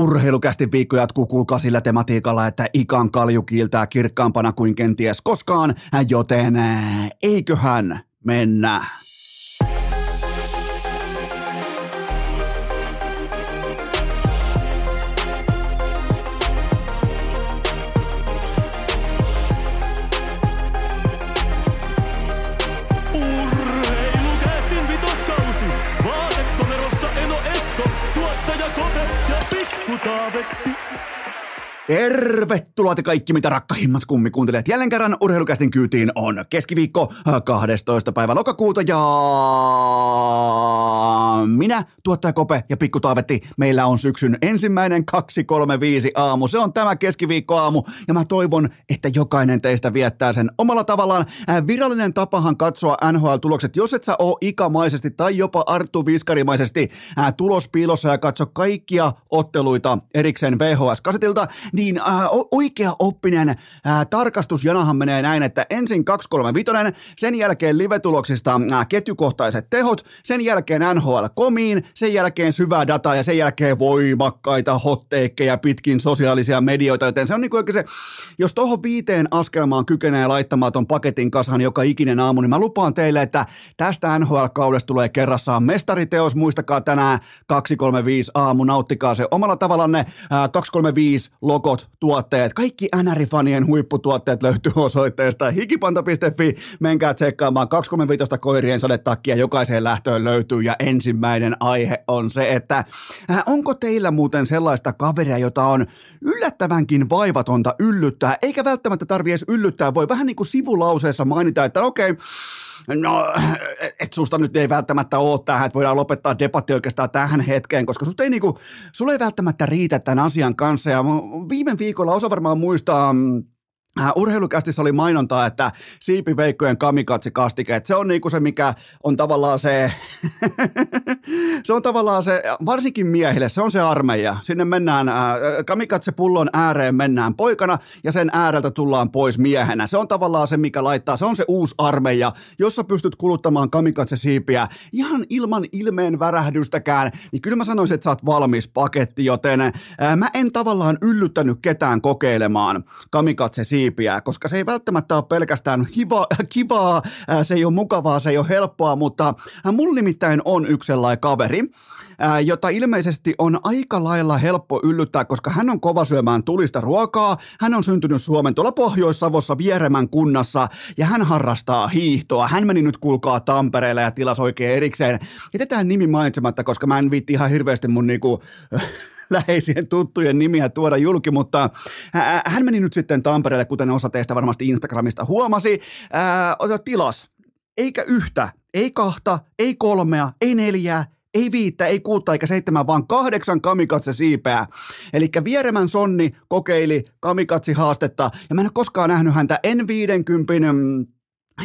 Urheilukästi viikko jatkuu kuulkaa sillä tematiikalla, että ikan kalju kiiltää kirkkaampana kuin kenties koskaan, joten eiköhän mennä. Tervetuloa te kaikki, mitä rakkahimmat kummikuuntelijat. Jälleen kerran urheilukästin kyytiin on keskiviikko 12. päivä lokakuuta ja minä, tuottaja Kope ja Pikku Taavetti, meillä on syksyn ensimmäinen 235 aamu. Se on tämä keskiviikko aamu ja mä toivon, että jokainen teistä viettää sen omalla tavallaan. Äh, Virallinen tapahan katsoa NHL-tulokset, jos et sä oo ikamaisesti tai jopa Arttu Viskarimaisesti äh, tulospiilossa ja katso kaikkia otteluita erikseen VHS-kasetilta, niin äh, o- oikea oppinen äh, tarkastusjanahan menee näin, että ensin 235, sen jälkeen live-tuloksista äh, ketjukohtaiset tehot, sen jälkeen NHL-komiin, sen jälkeen syvää dataa ja sen jälkeen voimakkaita hotteikkeja pitkin sosiaalisia medioita, joten se on niin kuin se, jos tuohon viiteen askelmaan kykenee laittamaan ton paketin kasaan joka ikinen aamu, niin mä lupaan teille, että tästä NHL-kaudesta tulee kerrassaan mestariteos, muistakaa tänään 235 aamu, nauttikaa se omalla tavallanne, ää, 235 logot, tuotteet, kaikki NR-fanien huipputuotteet löytyy osoitteesta hikipanta.fi, menkää tsekkaamaan 235 koirien sadetakkia, jokaiseen lähtöön löytyy ja ensimmäinen aihe on se, että ää, onko teillä muuten sellaista kaveria, jota on yllättävänkin vaivatonta yllyttää, eikä välttämättä tarvi edes yllyttää, voi vähän niin kuin sivulauseessa mainita, että okei, No, et susta nyt ei välttämättä ole tähän, että voidaan lopettaa debatti oikeastaan tähän hetkeen, koska susta ei niinku, sulle ei välttämättä riitä tämän asian kanssa. Ja viime viikolla osa varmaan muistaa, mm, urheilukästissä oli mainontaa, että siipiveikkojen kamikatsi kastike, että se on niinku se, mikä on tavallaan se, se on tavallaan se, varsinkin miehille, se on se armeija. Sinne mennään, äh, kamikatse pullon ääreen mennään poikana ja sen ääreltä tullaan pois miehenä. Se on tavallaan se, mikä laittaa, se on se uusi armeija, jossa pystyt kuluttamaan kamikatse siipiä ihan ilman ilmeen värähdystäkään, niin kyllä mä sanoisin, että sä oot valmis paketti, joten äh, mä en tavallaan yllyttänyt ketään kokeilemaan kamikatse siipiä, koska se ei välttämättä ole pelkästään kiva, kivaa, se ei ole mukavaa, se ei ole helppoa, mutta mulla nimittäin on yksi sellainen kaveri, jota ilmeisesti on aika lailla helppo yllyttää, koska hän on kova syömään tulista ruokaa, hän on syntynyt Suomen tuolla Pohjois-Savossa Vieremän kunnassa ja hän harrastaa hiihtoa. Hän meni nyt kuulkaa Tampereelle ja tilas oikein erikseen. Jätetään nimi mainitsematta, koska mä en viitti ihan hirveästi mun niinku, läheisien tuttujen nimiä tuoda julki, mutta hän meni nyt sitten Tampereelle, kuten osa teistä varmasti Instagramista huomasi, ää, tilas, eikä yhtä, ei kahta, ei kolmea, ei neljää, ei viittä, ei kuutta eikä seitsemän, vaan kahdeksan kamikatse siipeä. Eli Vieremän Sonni kokeili kamikatsi haastetta ja mä en ole koskaan nähnyt häntä en 50 mm,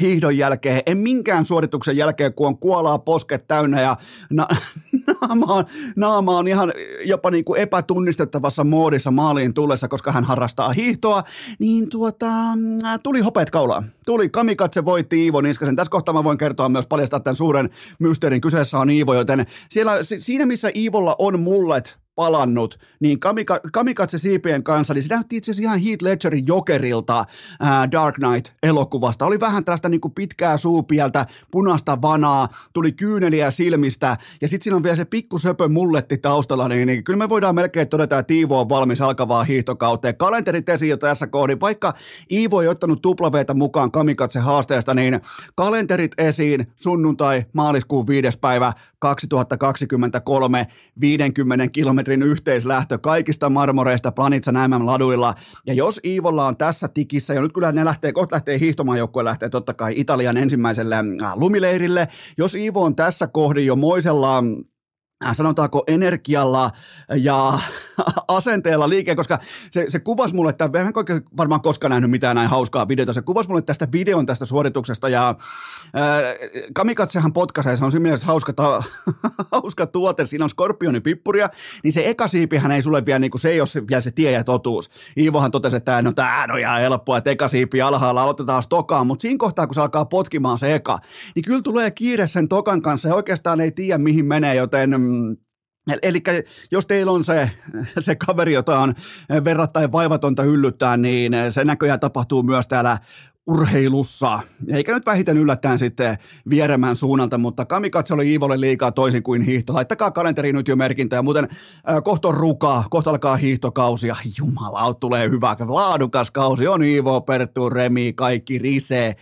hiihdon jälkeen, en minkään suorituksen jälkeen, kun on kuolaa posket täynnä ja na- naama, on, naama on ihan jopa niin kuin epätunnistettavassa moodissa maaliin tullessa, koska hän harrastaa hiihtoa, niin tuota, mm, tuli hopeet kaulaan. Tuli kamikatse voitti Iivo Niskasen. Tässä kohtaa mä voin kertoa myös paljastaa tämän suuren mysteerin. Kyseessä on Iivo, joten siellä, si- siinä missä Iivolla on mullet palannut, niin Kamika, Kamikatse siipien kanssa, niin se näytti itse asiassa ihan Heath Ledgerin Jokerilta ää, Dark Knight-elokuvasta. Oli vähän tällaista niin pitkää suupieltä, punaista vanaa, tuli kyyneliä silmistä, ja sitten siinä on vielä se pikku söpö mulletti taustalla, niin, niin kyllä me voidaan melkein todeta, että Iivo on valmis alkavaa hiihtokauteen. Kalenterit esiin jo tässä kohdin, vaikka Iivo ei ottanut tuplaveita mukaan Kamikatse haasteesta, niin kalenterit esiin sunnuntai maaliskuun viides päivä 2023 50 kilometrin yhteislähtö kaikista marmoreista Planitsa MM laduilla. Ja jos Iivolla on tässä tikissä, ja nyt kyllä ne lähtee, kohta lähtee hiihtomaan joukkue lähtee totta kai Italian ensimmäiselle äh, lumileirille. Jos Iivo on tässä kohdin jo moisella äh, sanotaanko energialla ja asenteella liikkeen, koska se, se kuvasi mulle, että en varmaan koskaan nähnyt mitään näin hauskaa videota, se kuvasi mulle tästä videon tästä suorituksesta ja äh, Kamikatsehan potkaisee, se on siinä mielessä hauska, ta, hauska tuote, siinä on skorpionipippuria, niin se eka siipihän ei sulle vielä, niin kuin, se ei ole vielä se tie ja totuus. Iivohan totesi, että no tää on ihan helppoa, että eka siipi alhaalla aloitetaan tokaan, mutta siinä kohtaa, kun se alkaa potkimaan se eka, niin kyllä tulee kiire sen tokan kanssa ja oikeastaan ei tiedä mihin menee, joten mm, Eli jos teillä on se, se kaveri, jota on verrattain vaivatonta yllyttää, niin se näköjään tapahtuu myös täällä urheilussa. Eikä nyt vähiten yllättäen sitten vieremään suunnalta, mutta kamikatse oli Iivolle liikaa toisin kuin hiihto. Laittakaa kalenteriin nyt jo merkintöjä, muuten äh, kohta on ruka, kohta alkaa hiihtokausi ja jumala, tulee hyvä, laadukas kausi. On Iivo, Perttu, Remi, kaikki, Rise,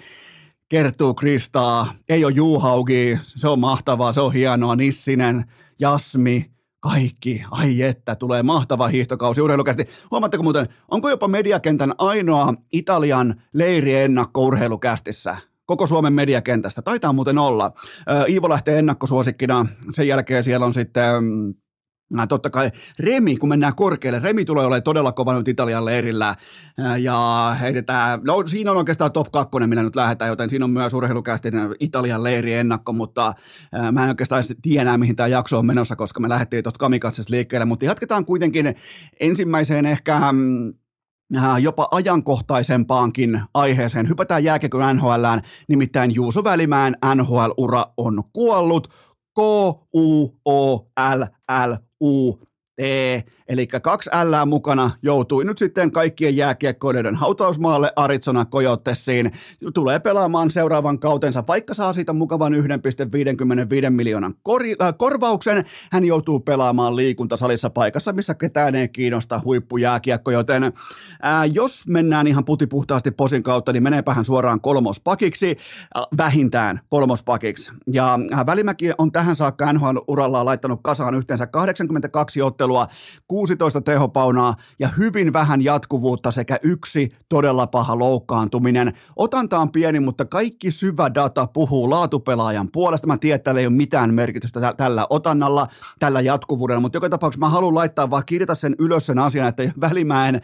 Kerttu, Kristaa, ei ole Juhaugi, se on mahtavaa, se on hienoa, Nissinen, Jasmi, kaikki, ai että, tulee mahtava hiihtokausi urheilukästi. Huomaatteko muuten, onko jopa mediakentän ainoa Italian leiriennakko urheilukästissä? Koko Suomen mediakentästä. Taitaa muuten olla. Iivo lähtee ennakkosuosikkina. Sen jälkeen siellä on sitten Mä totta kai Remi, kun mennään korkealle, Remi tulee olemaan todella kova nyt Italian leirillä ja heitetään, no siinä on oikeastaan top 2, millä nyt lähdetään, joten siinä on myös urheilukästin Italian leiri ennakko, mutta mä en oikeastaan tiedä, mihin tämä jakso on menossa, koska me lähdettiin tuosta kamikatsesta liikkeelle, mutta jatketaan kuitenkin ensimmäiseen ehkä mm, jopa ajankohtaisempaankin aiheeseen. Hypätään jääkiekon NHLään, nimittäin Juuso Välimään NHL-ura on kuollut. K-U-O-L-L-U T, eli kaksi L mukana, joutui nyt sitten kaikkien jääkiekkoilijoiden hautausmaalle Arizona Coyotesiin. Tulee pelaamaan seuraavan kautensa, vaikka saa siitä mukavan 1,55 miljoonan kor- äh, korvauksen. Hän joutuu pelaamaan liikuntasalissa paikassa, missä ketään ei kiinnosta huippujääkiekko, joten äh, jos mennään ihan putipuhtaasti posin kautta, niin meneepähän suoraan kolmospakiksi, äh, vähintään kolmospakiksi. Ja äh, Välimäki on tähän saakka NHL-urallaan laittanut kasaan yhteensä 82 ottelua, 16 tehopaunaa ja hyvin vähän jatkuvuutta sekä yksi todella paha loukkaantuminen. Otanta on pieni, mutta kaikki syvä data puhuu laatupelaajan puolesta. Mä tiedän, että tällä ei ole mitään merkitystä tällä otannalla, tällä jatkuvuudella, mutta joka tapauksessa mä haluan laittaa vaan kirjata sen ylös sen asian, että Välimäen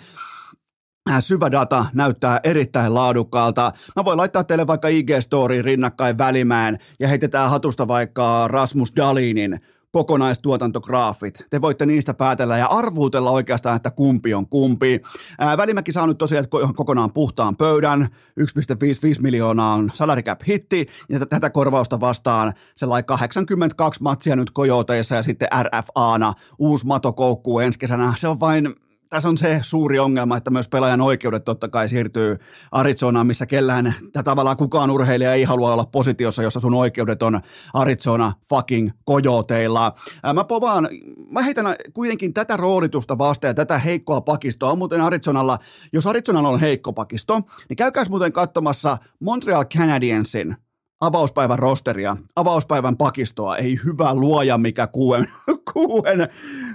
äh, syvä data näyttää erittäin laadukkaalta. Mä voin laittaa teille vaikka IG-storiin rinnakkain Välimään ja heitetään hatusta vaikka Rasmus Dalinin kokonaistuotantograafit. Te voitte niistä päätellä ja arvuutella oikeastaan, että kumpi on kumpi. Ää, Välimäki saa nyt tosiaan kokonaan puhtaan pöydän. 1,55 miljoonaa on salary cap hitti ja tätä korvausta vastaan sellainen 82 matsia nyt Kojoteissa ja sitten RFAna uusi mato koukkuu ensi kesänä. Se on vain tässä on se suuri ongelma, että myös pelaajan oikeudet totta kai siirtyy Arizonaan, missä kellään tavallaan kukaan urheilija ei halua olla positiossa, jossa sun oikeudet on Arizona fucking kojoteilla. Mä povaan, mä heitän kuitenkin tätä roolitusta vasta ja tätä heikkoa pakistoa on muuten Arizonalla, jos Arizonalla on heikko pakisto, niin käykääs muuten katsomassa Montreal Canadiensin avauspäivän rosteria, avauspäivän pakistoa, ei hyvä luoja, mikä kuuen, kuuen,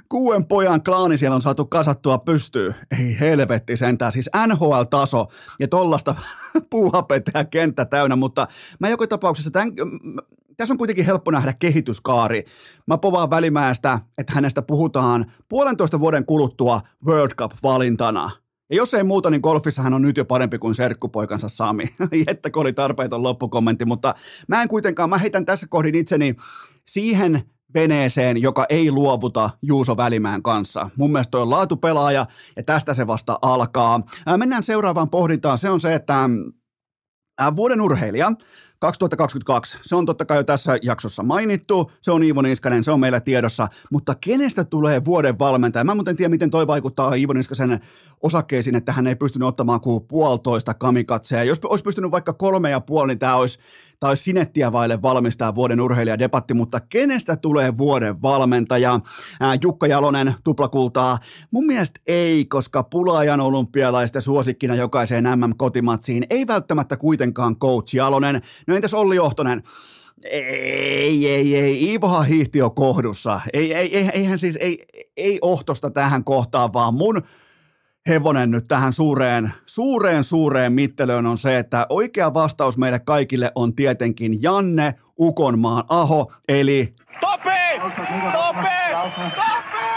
kuuen pojan klaani siellä on saatu kasattua pystyy. Ei helvetti sentään, siis NHL-taso ja tollasta puuhapetää kenttä täynnä, mutta mä joka tapauksessa tämän, tässä on kuitenkin helppo nähdä kehityskaari. Mä povaan välimäestä, että hänestä puhutaan puolentoista vuoden kuluttua World Cup-valintana – ja jos ei muuta, niin golfissa hän on nyt jo parempi kuin serkkupoikansa Sami. Jättäkö oli tarpeeton loppukommentti, mutta mä en kuitenkaan, mä heitän tässä kohdin itseni siihen veneeseen, joka ei luovuta Juuso Välimään kanssa. Mun mielestä toi on laatupelaaja ja tästä se vasta alkaa. Mennään seuraavaan pohdintaan. Se on se, että vuoden urheilija 2022, se on totta kai jo tässä jaksossa mainittu, se on Iivo Niskanen, se on meillä tiedossa, mutta kenestä tulee vuoden valmentaja? Mä en muuten tiedä, miten toi vaikuttaa Iivo Niskasen osakkeisiin, että hän ei pystynyt ottamaan kuin puolitoista kamikatseja. Jos olisi pystynyt vaikka kolme ja puoli, niin tämä olisi tai sinettiä vaille valmistaa vuoden urheilijadebatti, mutta kenestä tulee vuoden valmentaja? Jukka Jalonen, tuplakultaa. Mun mielestä ei, koska pulaajan olympialaisten suosikkina jokaiseen MM-kotimatsiin ei välttämättä kuitenkaan coach Jalonen. No entäs Olli Johtonen? Ei, ei, ei. Iivohan hiihti jo kohdussa. Ei, ei, eihän siis, ei, ei ohtosta tähän kohtaan, vaan mun hevonen nyt tähän suureen, suureen, suureen mittelöön on se, että oikea vastaus meille kaikille on tietenkin Janne Ukonmaan Aho, eli Topi! Topi!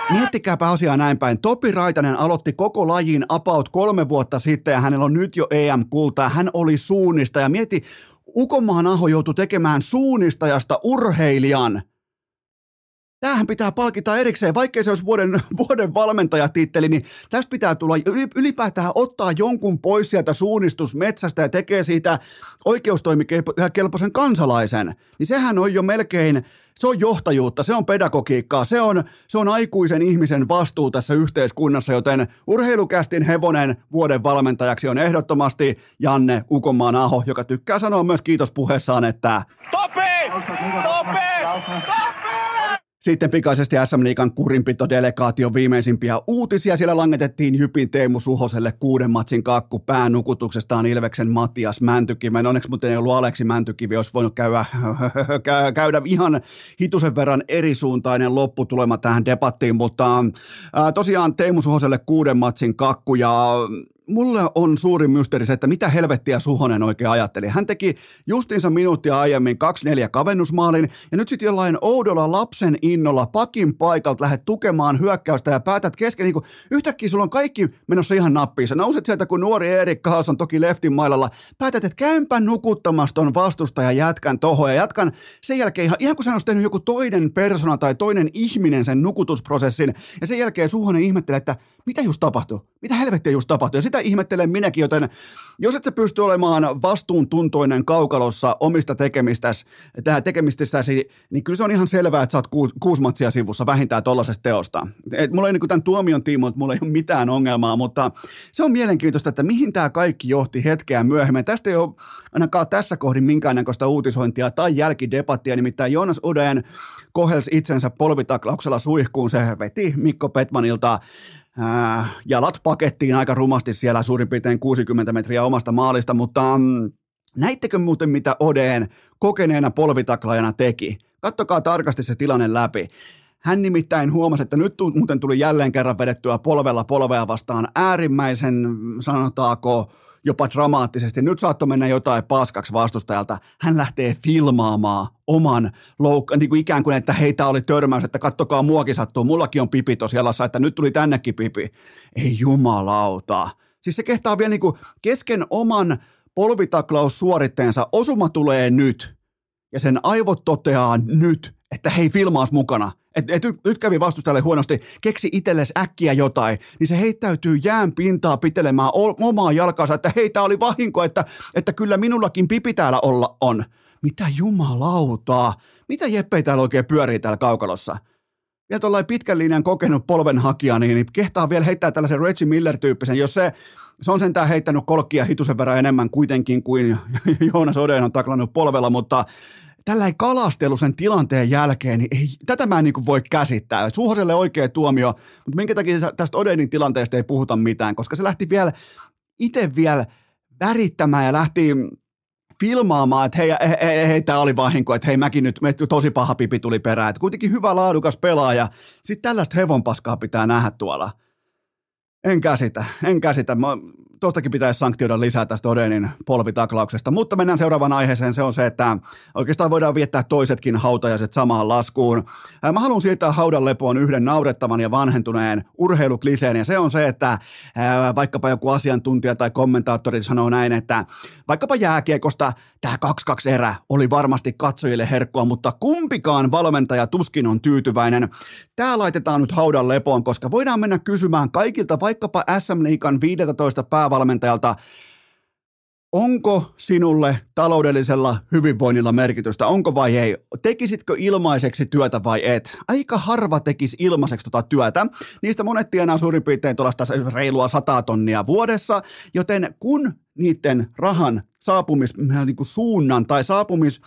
Miettikääpä asiaa näin päin. Topi Raitanen aloitti koko lajin about kolme vuotta sitten ja hänellä on nyt jo EM-kultaa. Hän oli suunnista ja mieti, Ukonmaan Aho joutui tekemään suunnistajasta urheilijan – Tämähän pitää palkita erikseen, vaikkei se olisi vuoden, vuoden valmentajatitteli, niin tästä pitää tulla ylipäätään ottaa jonkun pois sieltä suunnistusmetsästä ja tekee siitä oikeustoimikelpoisen kansalaisen. Niin sehän on jo melkein, se on johtajuutta, se on pedagogiikkaa, se on, se on aikuisen ihmisen vastuu tässä yhteiskunnassa, joten urheilukästin hevonen vuoden valmentajaksi on ehdottomasti Janne Ukomaan Aho, joka tykkää sanoa myös kiitos puheessaan, että Topi! Topi! Topi! Sitten pikaisesti SM Liikan kurinpito-delegaation viimeisimpiä uutisia. Siellä langetettiin Jypin Teemu Suhoselle kuuden matsin kakku päänukutuksestaan Ilveksen Matias Mäntykiven. Onneksi muuten ei ollut Aleksi Mäntykivi, olisi voinut käydä, käydä ihan hitusen verran erisuuntainen lopputulema tähän debattiin, mutta tosiaan Teemu Suhoselle kuuden matsin kakku ja mulle on suuri mysteeri se, että mitä helvettiä Suhonen oikein ajatteli. Hän teki justiinsa minuuttia aiemmin 2-4 kavennusmaalin, ja nyt sitten jollain oudolla lapsen innolla pakin paikalta lähdet tukemaan hyökkäystä ja päätät kesken, niin kuin yhtäkkiä sulla on kaikki menossa ihan nappiin. Sä nouset sieltä, kun nuori Erik Karlsson toki leftin mailalla, päätät, että käynpä nukuttamassa ton vastustajan jätkän toho, ja jatkan sen jälkeen ihan, ihan kun sä olisi tehnyt joku toinen persona tai toinen ihminen sen nukutusprosessin, ja sen jälkeen Suhonen ihmettelee, että mitä just tapahtui? Mitä helvettiä just tapahtui? Ja sitä ihmettelen minäkin, joten jos et sä pysty olemaan vastuuntuntoinen kaukalossa omista tekemistäsi, tähän tekemistäsi, niin kyllä se on ihan selvää, että sä oot ku, kuusi matsia sivussa vähintään tollaisesta teosta. Et mulla ei niin tämän tuomion tiimoilta, mulla ei ole mitään ongelmaa, mutta se on mielenkiintoista, että mihin tämä kaikki johti hetkeä myöhemmin. Tästä ei ole ainakaan tässä kohdin minkäännäköistä uutisointia tai jälkidebattia, nimittäin Jonas Oden kohelsi itsensä polvitaklauksella suihkuun, se veti Mikko Petmanilta äh, jalat pakettiin aika rumasti siellä suurin piirtein 60 metriä omasta maalista, mutta mm, näittekö muuten mitä Odeen kokeneena polvitaklajana teki? Kattokaa tarkasti se tilanne läpi. Hän nimittäin huomasi, että nyt muuten tuli jälleen kerran vedettyä polvella polvea vastaan äärimmäisen, sanotaanko, jopa dramaattisesti. Nyt saattoi mennä jotain paskaksi vastustajalta. Hän lähtee filmaamaan oman louk- niin kuin ikään kuin, että heitä oli törmäys, että kattokaa muakin sattuu, mullakin on pipi jalassa, että nyt tuli tännekin pipi. Ei jumalauta. Siis se kehtaa vielä niin kuin kesken oman polvitaklaussuoritteensa, osuma tulee nyt, ja sen aivot toteaa nyt, että hei, filmaas mukana – että et, nyt kävi vastustajalle huonosti, keksi itsellesi äkkiä jotain, niin se heittäytyy jään pintaa pitelemään omaa jalkaansa, että hei, tämä oli vahinko, että, että kyllä minullakin pipi täällä olla on. Mitä jumalautaa? Mitä jeppei täällä oikein pyörii täällä kaukalossa? Vielä tuollainen pitkän linjan kokenut polvenhakija, niin, niin kehtaa vielä heittää tällaisen Reggie Miller-tyyppisen, jos se, se on sentään heittänyt kolkia hitusen verran enemmän kuitenkin kuin Joonas Oden on taklannut polvella, mutta tällä kalastelu sen tilanteen jälkeen, niin ei, tätä mä en niin voi käsittää. Suhoselle oikea tuomio, mutta minkä takia tästä Odenin tilanteesta ei puhuta mitään, koska se lähti vielä itse vielä värittämään ja lähti filmaamaan, että hei, hei, hei, hei tämä oli vahinko, että hei mäkin nyt, me, tosi paha pipi tuli perään, että kuitenkin hyvä laadukas pelaaja, sitten tällaista hevonpaskaa pitää nähdä tuolla. En käsitä, en käsitä. Mä, tuostakin pitäisi sanktioida lisää tästä Odenin polvitaklauksesta. Mutta mennään seuraavaan aiheeseen. Se on se, että oikeastaan voidaan viettää toisetkin hautajaiset samaan laskuun. Mä haluan siirtää haudan lepoon yhden naurettavan ja vanhentuneen urheilukliseen. Ja se on se, että vaikkapa joku asiantuntija tai kommentaattori sanoo näin, että vaikkapa jääkiekosta tämä 2-2 erä oli varmasti katsojille herkkua, mutta kumpikaan valmentaja tuskin on tyytyväinen. Tämä laitetaan nyt haudan lepoon, koska voidaan mennä kysymään kaikilta vaikkapa SM Liikan 15 päävalmentajalta, onko sinulle taloudellisella hyvinvoinnilla merkitystä, onko vai ei? Tekisitkö ilmaiseksi työtä vai et? Aika harva tekisi ilmaiseksi tota työtä. Niistä monet tienaa suurin piirtein tuollaista reilua sataa tonnia vuodessa, joten kun niiden rahan saapumis, niin kuin suunnan tai saapumis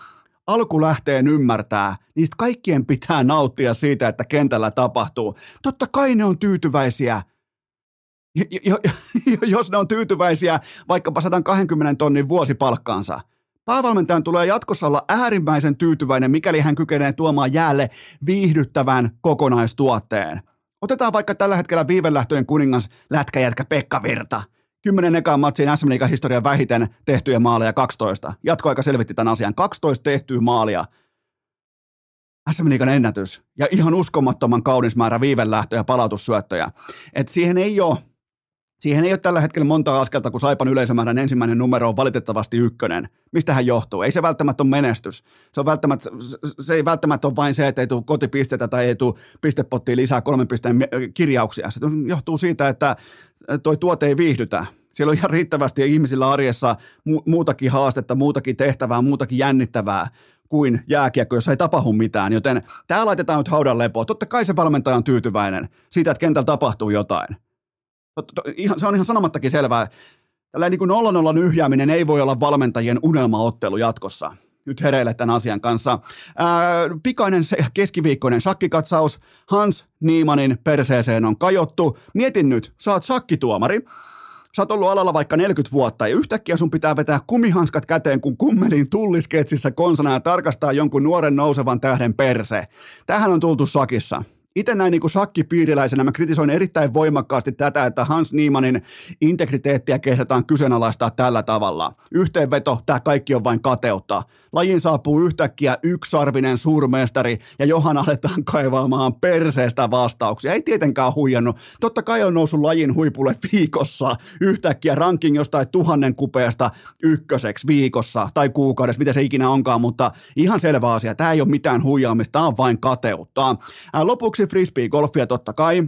alkulähteen ymmärtää, niistä kaikkien pitää nauttia siitä, että kentällä tapahtuu. Totta kai ne on tyytyväisiä jos ne on tyytyväisiä vaikkapa 120 tonnin vuosipalkkaansa. Päävalmentajan tulee jatkossa olla äärimmäisen tyytyväinen, mikäli hän kykenee tuomaan jäälle viihdyttävän kokonaistuotteen. Otetaan vaikka tällä hetkellä viivelähtöjen kuningas lätkäjätkä Pekka Virta. Kymmenen ekaan matsiin SM historian vähiten tehtyjä maaleja 12. Jatkoaika selvitti tämän asian. 12 tehtyä maalia. SM ennätys. Ja ihan uskomattoman kaunis määrä viivelähtöjä ja palautussyöttöjä. Et siihen ei ole Siihen ei ole tällä hetkellä monta askelta, kun Saipan yleisömäärän ensimmäinen numero on valitettavasti ykkönen. Mistä hän johtuu? Ei se välttämättä ole menestys. Se, on välttämättä, se ei välttämättä ole vain se, että ei tule kotipisteitä tai ei tule pistepottiin lisää kolmen pisteen kirjauksia. Se johtuu siitä, että toi tuote ei viihdytä. Siellä on ihan riittävästi ihmisillä arjessa mu- muutakin haastetta, muutakin tehtävää, muutakin jännittävää kuin jääkiekko, jossa ei tapahdu mitään. Joten tämä laitetaan nyt haudan lepoon. Totta kai se valmentaja on tyytyväinen siitä, että kentällä tapahtuu jotain. Se on ihan sanomattakin selvää. Tällainen niin nollan nollan yhjääminen ei voi olla valmentajien unelmaottelu jatkossa. Nyt hereille tämän asian kanssa. Ää, pikainen keskiviikkoinen shakkikatsaus. Hans Niimanin perseeseen on kajottu. Mietin nyt, sä oot shakkituomari. Sä oot ollut alalla vaikka 40 vuotta ja yhtäkkiä sun pitää vetää kumihanskat käteen, kun kummelin tullisketsissä konsana ja tarkastaa jonkun nuoren nousevan tähden perse. Tähän on tultu sakissa itse näin niin kuin shakkipiiriläisenä mä kritisoin erittäin voimakkaasti tätä, että Hans Niemanin integriteettiä kehdataan kyseenalaistaa tällä tavalla. Yhteenveto, tämä kaikki on vain kateutta. Lajin saapuu yhtäkkiä yksarvinen suurmestari ja johan aletaan kaivaamaan perseestä vastauksia. Ei tietenkään huijannut. Totta kai on noussut lajin huipulle viikossa yhtäkkiä ranking jostain tuhannen kupeesta ykköseksi viikossa tai kuukaudessa, mitä se ikinä onkaan, mutta ihan selvä asia. Tämä ei ole mitään huijaamista, tämä on vain kateutta. Lopuksi frisbee-golfia totta kai.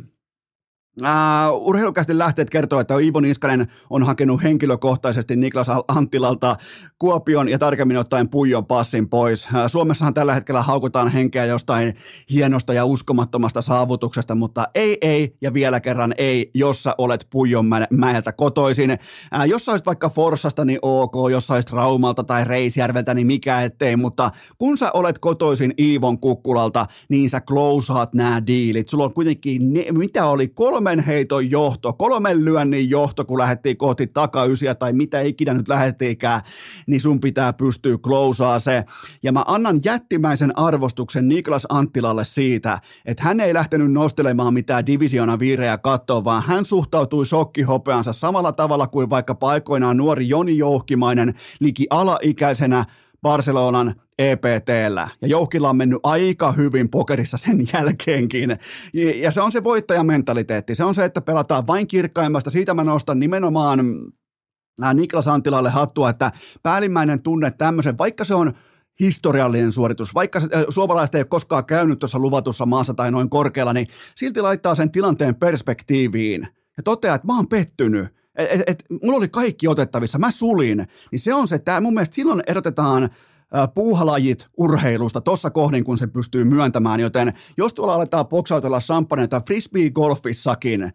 Uh, urheilukästi lähteet kertoo, että Iivo Niskanen on hakenut henkilökohtaisesti Niklas Anttilalta Kuopion ja tarkemmin ottaen Puijon passin pois. Uh, Suomessahan tällä hetkellä haukutaan henkeä jostain hienosta ja uskomattomasta saavutuksesta, mutta ei, ei ja vielä kerran ei, jos sä olet Puijon mäeltä kotoisin. Uh, jos sä olisit vaikka Forsasta, niin ok, jos sä olisit Raumalta tai Reisjärveltä, niin mikä ettei, mutta kun sä olet kotoisin Iivon kukkulalta, niin sä klousaat nämä diilit. Sulla on kuitenkin, ne, mitä oli, kolme kolmen heiton johto, kolmen lyönnin johto, kun lähdettiin kohti takaysiä tai mitä ikinä nyt lähettiinkään, niin sun pitää pystyä klousaa se. Ja mä annan jättimäisen arvostuksen Niklas Anttilalle siitä, että hän ei lähtenyt nostelemaan mitään divisiona viirejä kattoa, vaan hän suhtautui sokkihopeansa samalla tavalla kuin vaikka paikoinaan nuori Joni Jouhkimainen liki alaikäisenä Barcelonan EPTllä. Ja Jouhkilla on mennyt aika hyvin pokerissa sen jälkeenkin. Ja se on se voittajamentaliteetti. Se on se, että pelataan vain kirkkaimmasta. Siitä mä nostan nimenomaan Niklas Antilalle hattua, että päällimmäinen tunne tämmöisen, vaikka se on historiallinen suoritus. Vaikka suomalaiset ei ole koskaan käynyt tuossa luvatussa maassa tai noin korkealla, niin silti laittaa sen tilanteen perspektiiviin ja toteaa, että mä oon pettynyt. Et, et, mulla oli kaikki otettavissa, mä sulin. Niin se on se, että mun mielestä silloin erotetaan – puuhalajit urheilusta tuossa kohdin, kun se pystyy myöntämään, joten jos tuolla aletaan boksautella samppaneita frisbee-golfissakin,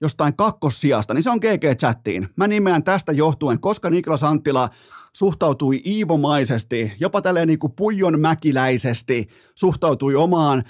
jostain kakkossijasta, niin se on GG-chattiin. Mä nimeän tästä johtuen, koska Niklas Anttila suhtautui iivomaisesti, jopa tälleen niin kuin puijon mäkiläisesti, suhtautui omaan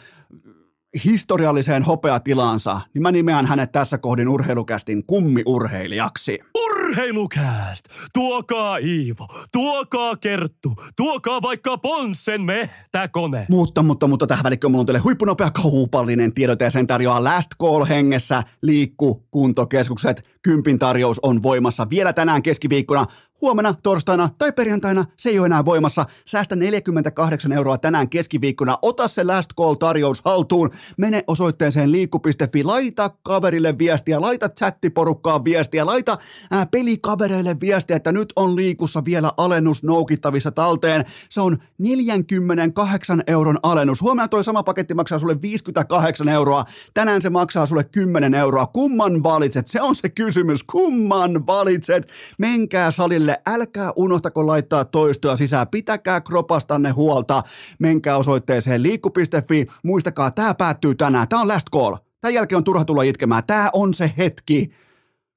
historialliseen hopeatilansa, niin mä nimeän hänet tässä kohdin urheilukästin kummiurheilijaksi. Urheilukääst! Tuokaa Iivo, tuokaa Kerttu, tuokaa vaikka Ponssen mehtäkone. Mutta, mutta, mutta tähän välikköön mulla on teille huippunopea kaupallinen tiedote ja sen tarjoaa Last Call hengessä liikku kuntokeskukset. Kympin tarjous on voimassa vielä tänään keskiviikkona Huomenna, torstaina tai perjantaina se ei ole enää voimassa. Säästä 48 euroa tänään keskiviikkona. Ota se last call tarjous haltuun. Mene osoitteeseen liikku.fi. Laita kaverille viestiä, laita chattiporukkaan viestiä, laita ää, pelikavereille viestiä, että nyt on liikussa vielä alennus noukittavissa talteen. Se on 48 euron alennus. Huomenna toi sama paketti maksaa sulle 58 euroa. Tänään se maksaa sulle 10 euroa. Kumman valitset? Se on se kysymys. Kumman valitset? Menkää salille meille. Älkää unohtako laittaa toistoa sisään. Pitäkää kropastanne huolta. Menkää osoitteeseen liikku.fi. Muistakaa, tämä päättyy tänään. Tämä on last call. Tämän jälkeen on turha tulla itkemään. Tämä on se hetki.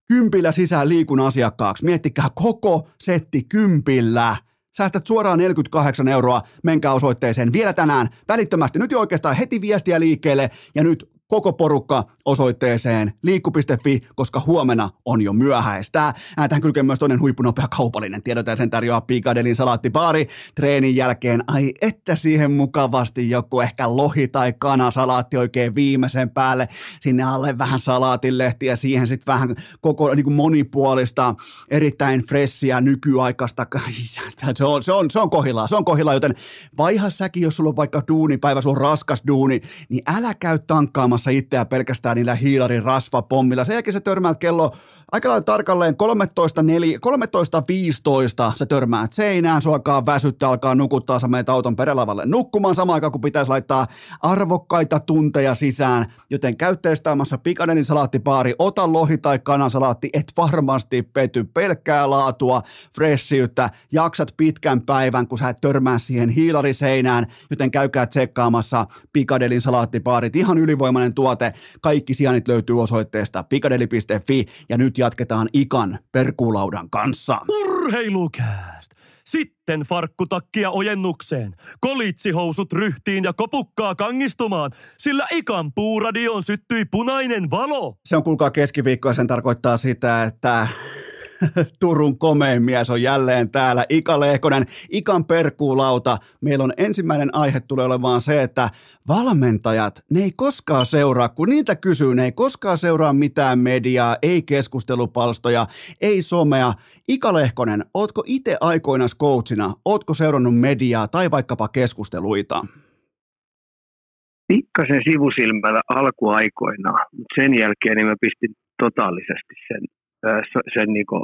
Kympillä sisään liikun asiakkaaksi. Miettikää koko setti kympillä. Säästät suoraan 48 euroa, menkää osoitteeseen vielä tänään, välittömästi, nyt jo oikeastaan heti viestiä liikkeelle ja nyt koko porukka osoitteeseen liikku.fi, koska huomenna on jo myöhäistä. Tähän kylkee myös toinen huippunopea kaupallinen tiedot ja sen tarjoaa Pikadelin salaattipaari treenin jälkeen. Ai että siihen mukavasti joku ehkä lohi tai kana salaatti oikein viimeisen päälle. Sinne alle vähän salaatilehtiä, siihen sitten vähän koko niin kuin monipuolista, erittäin fressiä, nykyaikaista. Se on, se on, se on kohilaa, se on kohilaa, joten vaiha säkin, jos sulla on vaikka duunipäivä, sulla on raskas duuni, niin älä käy tankkaamassa testaamassa itseä pelkästään niillä hiilarin rasvapommilla. Sen jälkeen se törmäät kello aika lailla tarkalleen 13.15 se törmäät seinään, sua alkaa väsyttää, alkaa nukuttaa, sä menet auton perälavalle nukkumaan samaan aikaan, kun pitäisi laittaa arvokkaita tunteja sisään, joten käy testaamassa Pikadelin salaattipaari, ota lohi tai kanasalaatti, et varmasti pety pelkkää laatua, freshiyttä, jaksat pitkän päivän, kun sä et törmää siihen hiilariseinään, joten käykää tsekkaamassa Pikadelin salaattipaarit, ihan ylivoimainen tuote, kaikki sijainnit löytyy osoitteesta pikadeli.fi ja nyt jatketaan Ikan perkuulaudan kanssa. Urheilukääst! Sitten farkkutakkia ojennukseen, kolitsihousut ryhtiin ja kopukkaa kangistumaan, sillä ikan puuradioon syttyi punainen valo. Se on kuulkaa keskiviikko ja sen tarkoittaa sitä, että Turun komein mies on jälleen täällä. Ika Lehkonen, Ikan perkuulauta. Meillä on ensimmäinen aihe tulee olemaan se, että valmentajat, ne ei koskaan seuraa, kun niitä kysyy, ne ei koskaan seuraa mitään mediaa, ei keskustelupalstoja, ei somea. Ika Lehkonen, ootko itse aikoina coachina, ootko seurannut mediaa tai vaikkapa keskusteluita? Pikkasen sivusilmällä alkuaikoina, mutta sen jälkeen niin mä pistin totaalisesti sen sen niin kuin,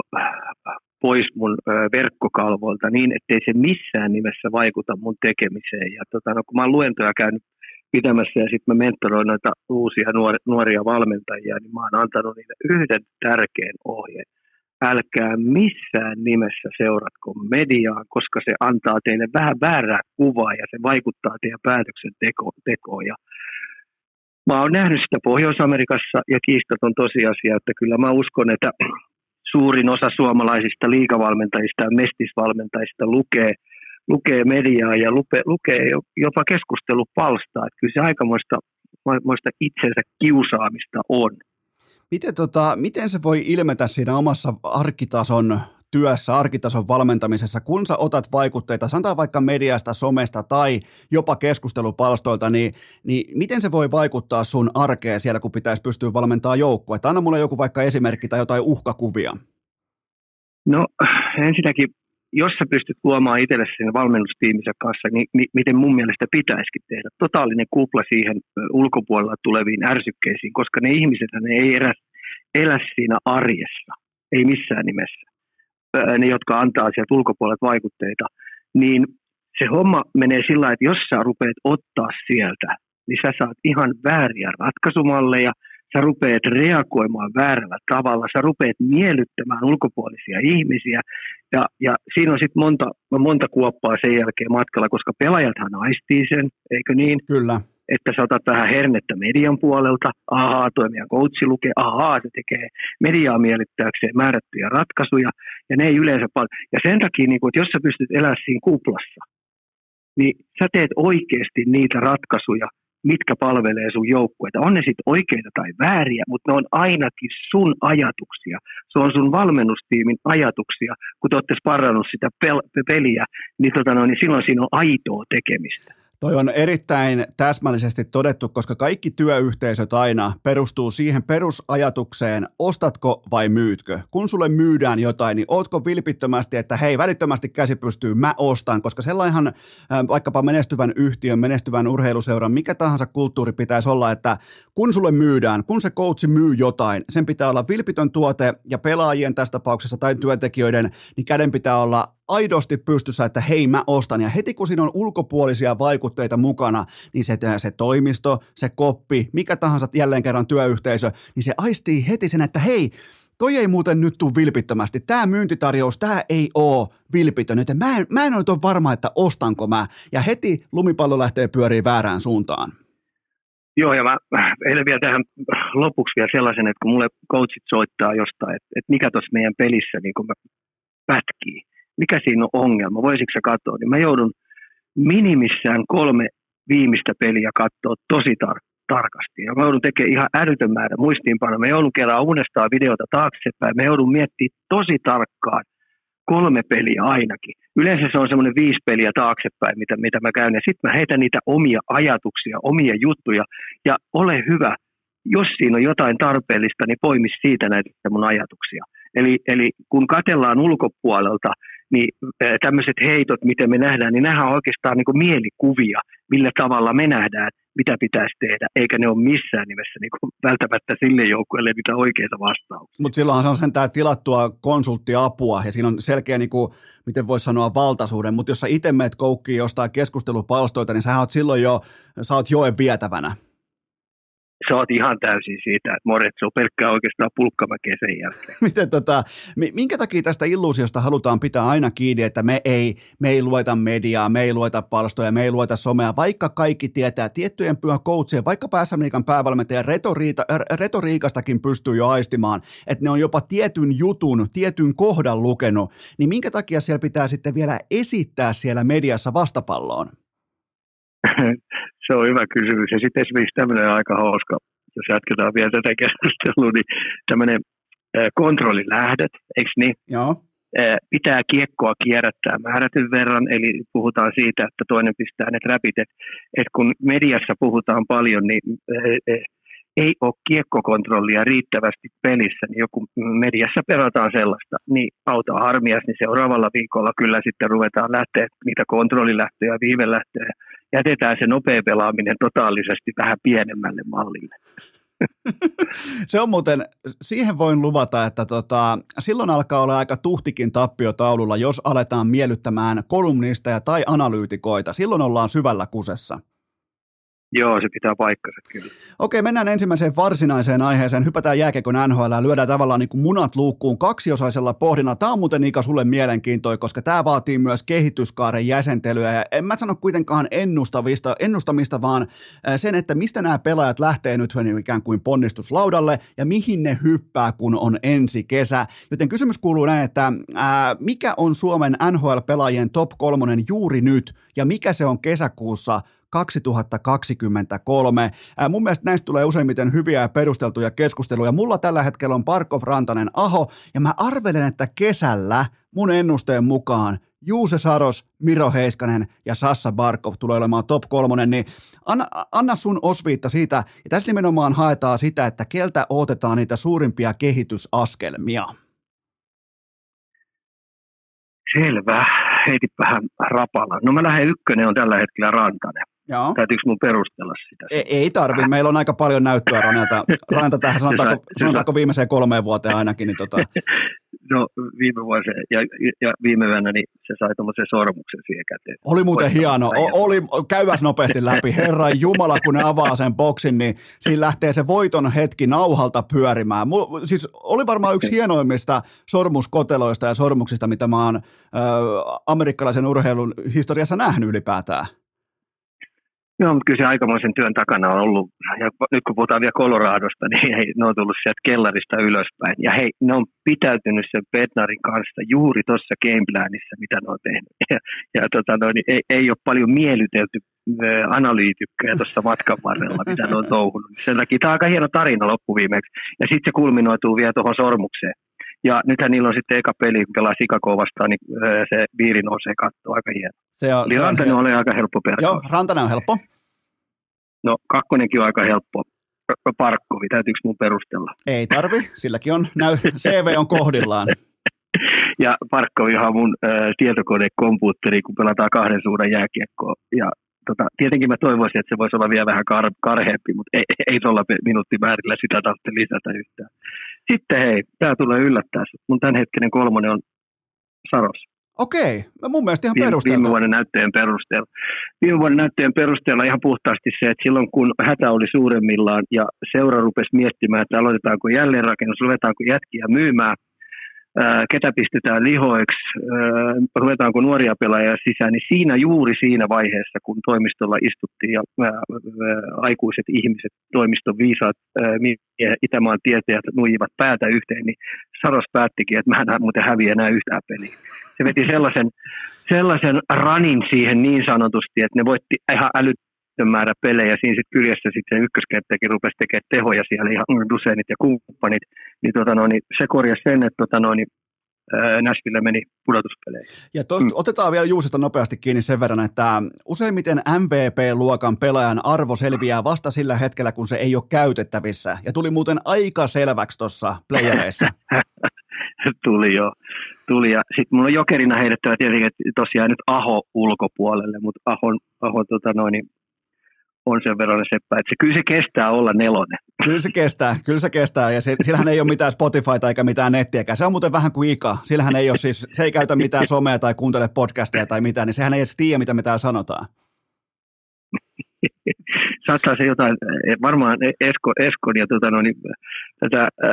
pois mun verkkokalvoilta niin, ettei se missään nimessä vaikuta mun tekemiseen. Ja tota, no, kun mä oon luentoja käynyt pitämässä ja sitten mä mentoroin noita uusia nuoria, valmentajia, niin mä oon antanut niille yhden tärkeän ohjeen. Älkää missään nimessä seuratko mediaa, koska se antaa teille vähän väärää kuvaa ja se vaikuttaa teidän päätöksentekoon. Ja Mä oon nähnyt sitä Pohjois-Amerikassa ja kiistaton tosiasia, että kyllä mä uskon, että suurin osa suomalaisista liikavalmentajista ja mestisvalmentajista lukee, lukee mediaa ja lupe, lukee jopa keskustelupalstaa. Että kyllä se aikamoista moista itsensä kiusaamista on. Miten, tota, miten se voi ilmetä siinä omassa arkitason työssä, arkitason valmentamisessa, kun sä otat vaikutteita, sanotaan vaikka mediasta, somesta tai jopa keskustelupalstoilta, niin, niin miten se voi vaikuttaa sun arkeen siellä, kun pitäisi pystyä valmentamaan joukkue? Anna mulle joku vaikka esimerkki tai jotain uhkakuvia. No ensinnäkin, jos sä pystyt luomaan itsellesi sen valmennustiiminsä kanssa, niin, niin miten mun mielestä pitäisikin tehdä. Totaalinen kupla siihen ulkopuolella tuleviin ärsykkeisiin, koska ne ihmiset ne ei elä, elä siinä arjessa, ei missään nimessä ne, jotka antaa sieltä ulkopuolelta vaikutteita, niin se homma menee sillä että jos sä rupeat ottaa sieltä, niin sä saat ihan vääriä ratkaisumalleja, sä rupeat reagoimaan väärällä tavalla, sä rupeat miellyttämään ulkopuolisia ihmisiä, ja, ja siinä on sitten monta, monta kuoppaa sen jälkeen matkalla, koska pelaajathan aistii sen, eikö niin? Kyllä että sä otat vähän hernettä median puolelta, ahaa, toi meidän coachi lukee, ahaa, se tekee mediaa miellyttääkseen määrättyjä ratkaisuja, ja ne ei yleensä paljon. Ja sen takia, niin kun, että jos sä pystyt elämään siinä kuplassa, niin sä teet oikeasti niitä ratkaisuja, mitkä palvelee sun joukkueita. On ne sitten oikeita tai vääriä, mutta ne on ainakin sun ajatuksia. Se on sun valmennustiimin ajatuksia. Kun te olette sparrannut sitä pel- peliä, niin, tota no, niin silloin siinä on aitoa tekemistä. Toi on erittäin täsmällisesti todettu, koska kaikki työyhteisöt aina perustuu siihen perusajatukseen, ostatko vai myytkö. Kun sulle myydään jotain, niin ootko vilpittömästi, että hei, välittömästi käsi pystyy, mä ostan, koska sellainhan vaikkapa menestyvän yhtiön, menestyvän urheiluseuran, mikä tahansa kulttuuri pitäisi olla, että kun sulle myydään, kun se coachi myy jotain, sen pitää olla vilpitön tuote ja pelaajien tässä tapauksessa tai työntekijöiden, niin käden pitää olla aidosti pystyssä, että hei mä ostan. Ja heti kun siinä on ulkopuolisia vaikutteita mukana, niin se, se toimisto, se koppi, mikä tahansa jälleen kerran työyhteisö, niin se aistii heti sen, että hei, toi ei muuten nyt tule vilpittömästi. Tämä myyntitarjous, tämä ei ole vilpitön, joten mä mä en ole varma, että ostanko mä. Ja heti lumipallo lähtee pyöriin väärään suuntaan. Joo, ja mä eilen vielä tähän lopuksi vielä sellaisen, että kun mulle coachit soittaa jostain, että, että mikä tuossa meidän pelissä niin kun pätkii, mikä siinä on ongelma, voisiko se katsoa, niin mä joudun minimissään kolme viimeistä peliä katsoa tosi tar- tarkasti. Ja mä joudun tekemään ihan älytön määrä muistiinpanoja. Mä joudun kerran uudestaan videota taaksepäin. Mä joudun miettimään tosi tarkkaan kolme peliä ainakin. Yleensä se on semmoinen viisi peliä taaksepäin, mitä, mitä mä käyn. Ja sitten mä heitän niitä omia ajatuksia, omia juttuja. Ja ole hyvä, jos siinä on jotain tarpeellista, niin poimi siitä näitä mun ajatuksia. Eli, eli kun katellaan ulkopuolelta, niin tämmöiset heitot, miten me nähdään, niin nämä on oikeastaan niin kuin mielikuvia, millä tavalla me nähdään mitä pitäisi tehdä, eikä ne ole missään nimessä niin kuin välttämättä sille joukkueelle niitä oikeita vastauksia. Mutta silloinhan se on sentään tilattua konsulttiapua ja siinä on selkeä, niin kuin, miten voisi sanoa, valtaisuuden, mutta jos sä itse meet koukkiin jostain keskustelupalstoita, niin sä oot silloin jo, sä oot joen vietävänä sä oot ihan täysin siitä, että Moretso on pelkkää oikeastaan pulkkamäkeä sen jälkeen. Miten tota, minkä takia tästä illuusiosta halutaan pitää aina kiinni, että me ei, me ei lueta mediaa, me ei lueta palstoja, me ei lueta somea, vaikka kaikki tietää tiettyjen pyhä coachien, vaikka SM päävalmentajan retoriita, retoriikastakin pystyy jo aistimaan, että ne on jopa tietyn jutun, tietyn kohdan lukenut, niin minkä takia siellä pitää sitten vielä esittää siellä mediassa vastapalloon? se on hyvä kysymys. Ja sitten esimerkiksi tämmöinen aika hauska, jos jatketaan vielä tätä keskustelua, niin tämmöinen kontrollilähdöt, eikö niin? Joo. Pitää kiekkoa kierrättää määrätyn verran, eli puhutaan siitä, että toinen pistää ne räpit. Et, et kun mediassa puhutaan paljon, niin ei ole kiekkokontrollia riittävästi pelissä, niin joku mediassa pelataan sellaista, niin auta harmias, niin seuraavalla viikolla kyllä sitten ruvetaan lähteä niitä kontrollilähtöjä viivelähtöjä jätetään se nopea pelaaminen totaalisesti vähän pienemmälle mallille. se on muuten, siihen voin luvata, että tota, silloin alkaa olla aika tuhtikin tappio taululla, jos aletaan miellyttämään kolumnisteja tai analyytikoita. Silloin ollaan syvällä kusessa. Joo, se pitää paikkansa kyllä. Okei, mennään ensimmäiseen varsinaiseen aiheeseen. Hypätään jääkekon NHL ja lyödään tavallaan niin kuin munat luukkuun kaksiosaisella pohdinnalla. Tämä on muuten Ika sulle mielenkiintoinen, koska tämä vaatii myös kehityskaaren jäsentelyä. Ja en mä sano kuitenkaan ennustavista, ennustamista, vaan sen, että mistä nämä pelaajat lähtee nyt ikään kuin ponnistuslaudalle ja mihin ne hyppää, kun on ensi kesä. Joten kysymys kuuluu näin, että ää, mikä on Suomen NHL-pelaajien top kolmonen juuri nyt ja mikä se on kesäkuussa – 2023. Ää, mun mielestä näistä tulee useimmiten hyviä ja perusteltuja keskusteluja. Mulla tällä hetkellä on Parkov, Rantanen, Aho, ja mä arvelen, että kesällä mun ennusteen mukaan Juuse Saros, Miro Heiskanen ja Sassa Barkov tulee olemaan top kolmonen, niin anna, anna sun osviitta siitä, ja tässä nimenomaan haetaan sitä, että keltä otetaan niitä suurimpia kehitysaskelmia. Selvä, vähän rapala. No mä lähden ykkönen on tällä hetkellä Rantanen. Joo. Täytyykö mun perustella sitä? Ei, ei tarvi. Meillä on aika paljon näyttöä Ranelta. Ranelta tähän sanotaanko, sanotaanko viimeiseen kolmeen vuoteen ainakin. Niin tota... No viime vuosi ja, ja viime vuonna niin se sai tuommoisen sormuksen siihen käteen. Oli muuten hieno. O, oli, käyväs nopeasti läpi. Herra Jumala, kun ne avaa sen boksin, niin siinä lähtee se voiton hetki nauhalta pyörimään. Mul, siis oli varmaan yksi hienoimmista sormuskoteloista ja sormuksista, mitä mä oon äh, amerikkalaisen urheilun historiassa nähnyt ylipäätään. Joo, mutta kyllä se aikamoisen työn takana on ollut, ja nyt kun puhutaan vielä Coloradosta, niin hei, ne on tullut sieltä kellarista ylöspäin. Ja hei, ne on pitäytynyt sen Bednarin kanssa juuri tuossa gameplanissa, mitä ne on tehnyt. Ja, ja tota, no, niin ei, ei ole paljon miellytelty analyytikkoja tuossa matkan varrella, mitä ne on touhunut. Sen takia tämä on aika hieno tarina loppuviimeksi. Ja sitten se kulminoituu vielä tuohon sormukseen. Ja nythän niillä on sitten eka peli, kun pelaa Sikakoa vastaan, niin se viiri nousee kattoon aika hieno. Se on, Eli se Rantanen on, aika helppo persoona. Joo, Rantanen on helppo. No kakkonenkin on aika helppo. Parkkovi, täytyykö mun perustella? Ei tarvi, silläkin on, näy, CV on kohdillaan. ja Parkkovihan on mun äh, tietokonekompuutteri, kun pelataan kahden suuren jääkiekkoa. Ja tota, tietenkin mä toivoisin, että se voisi olla vielä vähän kar- karheempi, mutta ei, ei tuolla minuuttimäärillä sitä tarvitse lisätä yhtään. Sitten hei, tämä tulee yllättää. Mun tämänhetkinen kolmonen on Saros. Okei, no mun mielestä ihan perusteltu. Viime vuoden näyttöjen perusteella. Viime vuoden näyttöjen perusteella ihan puhtaasti se, että silloin kun hätä oli suuremmillaan ja seura rupesi miettimään, että aloitetaanko jälleenrakennus, ruvetaanko jätkiä myymään, ketä pistetään lihoiksi, ruvetaanko nuoria pelaajia sisään, niin siinä juuri siinä vaiheessa, kun toimistolla istuttiin ja aikuiset ihmiset, toimiston viisaat Itämaan tietäjät nuijivat päätä yhteen, niin Saros päättikin, että mä en muuten häviä enää yhtään peliä. Se veti sellaisen, sellaisen ranin siihen niin sanotusti, että ne voitti ihan älyt, määrä pelejä. Siinä sitten kyljessä sitten ykköskenttäkin rupesi tekemään tehoja siellä ihan Duseinit ja kumppanit. Niin, tota no, niin se korjasi sen, että tota no, niin, Nashville meni pudotuspeleihin. Ja tosta, mm. otetaan vielä Juusesta nopeasti kiinni sen verran, että useimmiten MVP-luokan pelaajan arvo selviää vasta sillä hetkellä, kun se ei ole käytettävissä. Ja tuli muuten aika selväksi tuossa playereissa. tuli jo. Tuli. Ja sitten mulla on jokerina heidettävä tietenkin, että tosiaan nyt Aho ulkopuolelle, mutta Aho, Aho tota noin, niin on sen verran seppä, että se, kyllä se kestää olla nelonen. Kyllä se kestää, kyllä se kestää ja sillähän ei ole mitään Spotifyta eikä mitään nettiäkään. Se on muuten vähän kuin Ika. Sillähän ei ole siis, se ei käytä mitään somea tai kuuntele podcasteja tai mitään, niin sehän ei edes tiedä, mitä me täällä sanotaan. Saattaa se jotain, eh, varmaan Esko, Eskon ja tota, no, niin, tätä ää,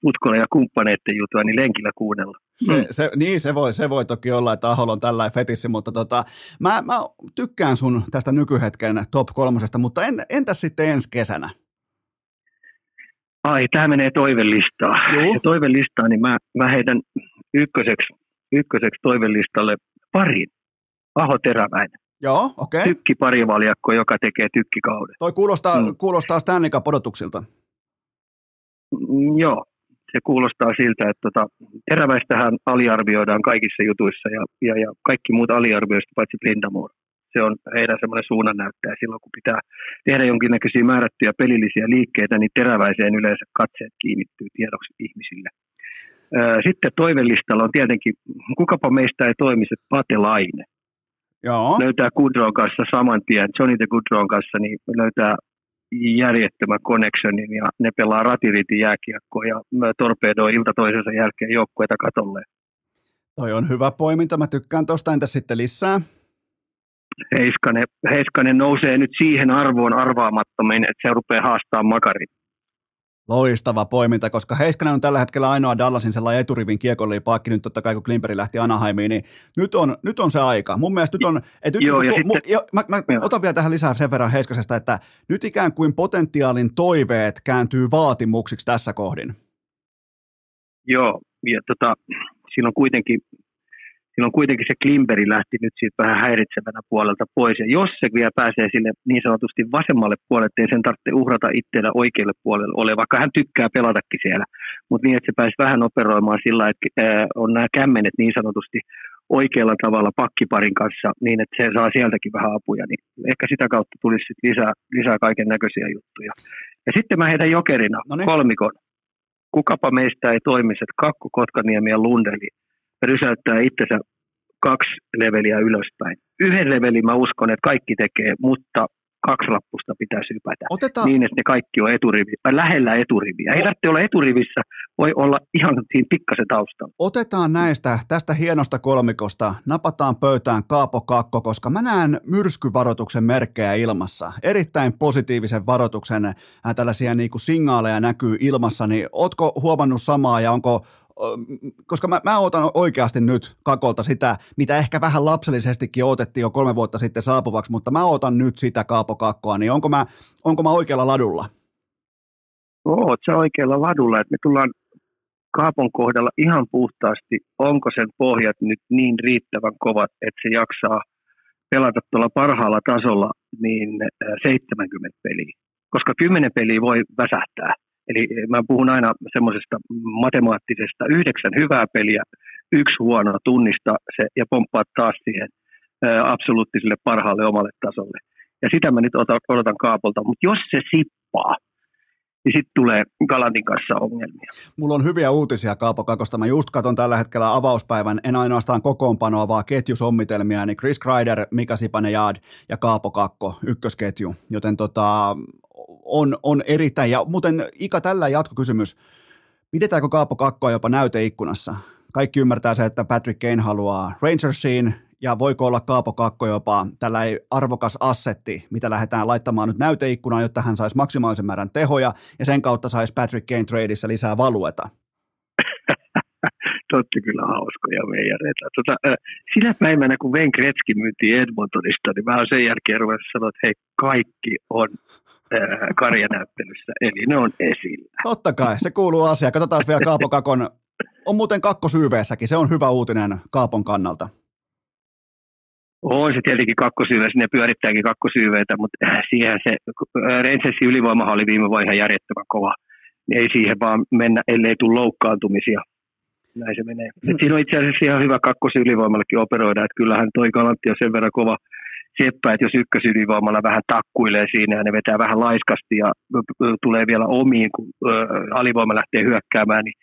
Putkola ja kumppaneiden jutua niin lenkillä kuunnella. Se, mm. se, niin, se voi, se voi toki olla, että Aholla on tällainen fetissi, mutta tota, mä, mä tykkään sun tästä nykyhetken top kolmosesta, mutta en, entäs sitten ensi kesänä? Ai, tämä menee toivelistaa. Ja toivelistaa, niin mä, mä heitän ykköseksi, ykköseksi toivelistalle parin. Aho Teräväinen. Joo, okei. Okay. Tykkiparivaljakko, joka tekee tykkikauden. Toi kuulostaa, mm. kuulostaa Stanley Cup-odotuksilta. Mm, joo, se kuulostaa siltä, että tota, teräväistähän aliarvioidaan kaikissa jutuissa ja, ja, ja kaikki muut aliarvioista paitsi Lindamore. Se on heidän semmoinen suunnannäyttäjä silloin, kun pitää tehdä jonkinnäköisiä määrättyjä pelillisiä liikkeitä, niin teräväiseen yleensä katseet kiinnittyy tiedoksi ihmisille. Sitten toivellistalla on tietenkin, kukapa meistä ei toimi se Patelainen. Joo. löytää Goodron kanssa saman tien, Johnny the Goodron kanssa, niin löytää järjettömän connectionin ja ne pelaa ratiritin jääkiekkoa ja torpedoi ilta toisensa jälkeen joukkueita katolle. Toi on hyvä poiminta, mä tykkään tuosta, entä sitten lisää? Heiskanen, Heiskanen nousee nyt siihen arvoon arvaamattomiin, että se rupeaa haastamaan Makarin. Loistava poiminta, koska Heiskanen on tällä hetkellä ainoa Dallasin sellainen eturivin kiekollipaakki nyt totta kai kun Klimperi lähti Anaheimiin, niin nyt on, nyt on se aika. Mun mielestä nyt on, että nyt, Joo, ja mu, sitten, jo, mä, mä otan vielä tähän lisää sen verran Heiskasesta, että nyt ikään kuin potentiaalin toiveet kääntyy vaatimuksiksi tässä kohdin. Joo, ja tota, siinä on kuitenkin silloin kuitenkin se Klimberi lähti nyt siitä vähän häiritsevänä puolelta pois. Ja jos se vielä pääsee sille niin sanotusti vasemmalle puolelle, ettei sen tarvitse uhrata itseään oikealle puolelle ole, vaikka hän tykkää pelatakin siellä. Mutta niin, että se pääsi vähän operoimaan sillä, että on nämä kämmenet niin sanotusti oikealla tavalla pakkiparin kanssa niin, että se saa sieltäkin vähän apuja, niin ehkä sitä kautta tulisi sit lisää, lisää kaiken näköisiä juttuja. Ja sitten mä heitän jokerina Noniin. kolmikon. Kukapa meistä ei toimisi, että Kakku, Kotkaniemi ja Lundeli rysäyttää itsensä kaksi leveliä ylöspäin. Yhden levelin mä uskon, että kaikki tekee, mutta kaksi lappusta pitäisi hypätä. Otetaan... Niin, että ne kaikki on eturivi, äh, lähellä eturiviä. Ei tarvitse olla eturivissä, voi olla ihan siinä pikkasen taustalla. Otetaan näistä, tästä hienosta kolmikosta, napataan pöytään Kaapo Kakko, koska mä näen myrskyvaroituksen merkkejä ilmassa. Erittäin positiivisen varoituksen, äh, tällaisia niin kuin signaaleja näkyy ilmassa, niin ootko huomannut samaa ja onko, koska mä, mä otan oikeasti nyt Kakolta sitä, mitä ehkä vähän lapsellisestikin otettiin jo kolme vuotta sitten saapuvaksi, mutta mä otan nyt sitä Kaapo Kakkoa, niin onko mä, onko mä oikealla ladulla? Oot sä oikealla ladulla, että me tullaan Kaapon kohdalla ihan puhtaasti, onko sen pohjat nyt niin riittävän kovat, että se jaksaa pelata tuolla parhaalla tasolla niin 70 peliä. Koska 10 peliä voi väsähtää. Eli mä puhun aina semmoisesta matemaattisesta yhdeksän hyvää peliä, yksi huono tunnista se ja pomppaa taas siihen absoluuttiselle parhaalle omalle tasolle. Ja sitä mä nyt otan, odotan Kaapolta, mutta jos se sippaa, niin sitten tulee Galantin kanssa ongelmia. Mulla on hyviä uutisia Kaapo Kakosta. Mä just katon tällä hetkellä avauspäivän, en ainoastaan kokoonpanoa, vaan ketjusommitelmia, niin Chris Kreider, Mika Sipanejaad ja Kaapo Kakko, ykkösketju. Joten tota, on, on erittäin, ja muuten Ika tällä jatkokysymys, pidetäänkö Kaapo Kakkoa jopa näyteikkunassa? Kaikki ymmärtää se, että Patrick Kane haluaa Rangersiin, ja voiko olla Kaapo Kakko jopa tällä arvokas assetti, mitä lähdetään laittamaan nyt näyteikkunaan, jotta hän saisi maksimaalisen määrän tehoja, ja sen kautta saisi Patrick Kane tradeissa lisää valueta? Totti kyllä hauskoja meijareita. Tota, sinä päivänä, kun Wayne Gretzky myytiin Edmontonista, niin mä oon sen jälkeen ruvennut sanoa, että hei, kaikki on karjanäyttelyssä, eli ne on esillä. Totta kai, se kuuluu asiaan. Katsotaan vielä Kaapo Kakon, on muuten kakkosyyveessäkin, se on hyvä uutinen Kaapon kannalta. On se tietenkin kakkosyyveessä, ne pyörittääkin kakkosyyveitä, mutta siihen se Rangersin ylivoimahan oli viime vaihe järjettömän kova. Ei siihen vaan mennä, ellei tule loukkaantumisia. Näin se menee. Et siinä on itse asiassa ihan hyvä kakkosylivoimallakin operoida, että kyllähän toi Galantti on sen verran kova seppä, että jos ykkösydinvoimalla vähän takkuilee siinä ja ne vetää vähän laiskasti ja tulee vielä omiin, kun alivoima lähtee hyökkäämään, niin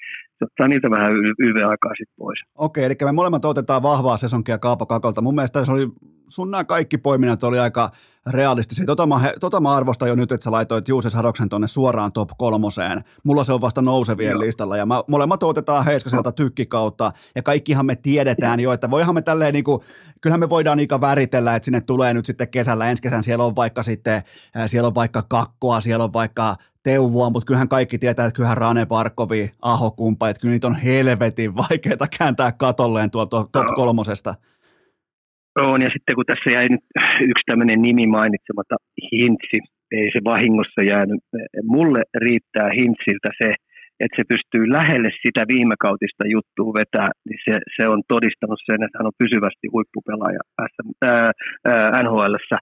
ottaa niitä vähän YV-aikaa sitten pois. Okei, eli me molemmat otetaan vahvaa sesonkia Kaapo Kakolta. Mun mielestä se oli sun nämä kaikki poiminnat oli aika realistisia. Tota mä, tota mä arvostan jo nyt, että sä laitoit Juuses Haroksen tuonne suoraan top kolmoseen. Mulla se on vasta nousevien Joo. listalla ja mä, molemmat otetaan Heiskaselta tykkikautta ja kaikkihan me tiedetään jo, että voihan me tälleen niin kuin, kyllähän me voidaan niitä väritellä, että sinne tulee nyt sitten kesällä, ensi kesän siellä on vaikka sitten, siellä on vaikka kakkoa, siellä on vaikka teuvua, mutta kyllähän kaikki tietää, että kyllähän Rane Parkovi, Aho kumpa, että kyllä niitä on helvetin vaikeaa kääntää katolleen tuolta top kolmosesta. On, ja sitten kun tässä jäi nyt yksi tämmöinen nimi mainitsematta, Hintsi, ei se vahingossa jäänyt. Mulle riittää Hintsiltä se, että se pystyy lähelle sitä viimekautista juttua vetää, niin se, se on todistanut sen, että hän on pysyvästi huippupelaaja NHLssä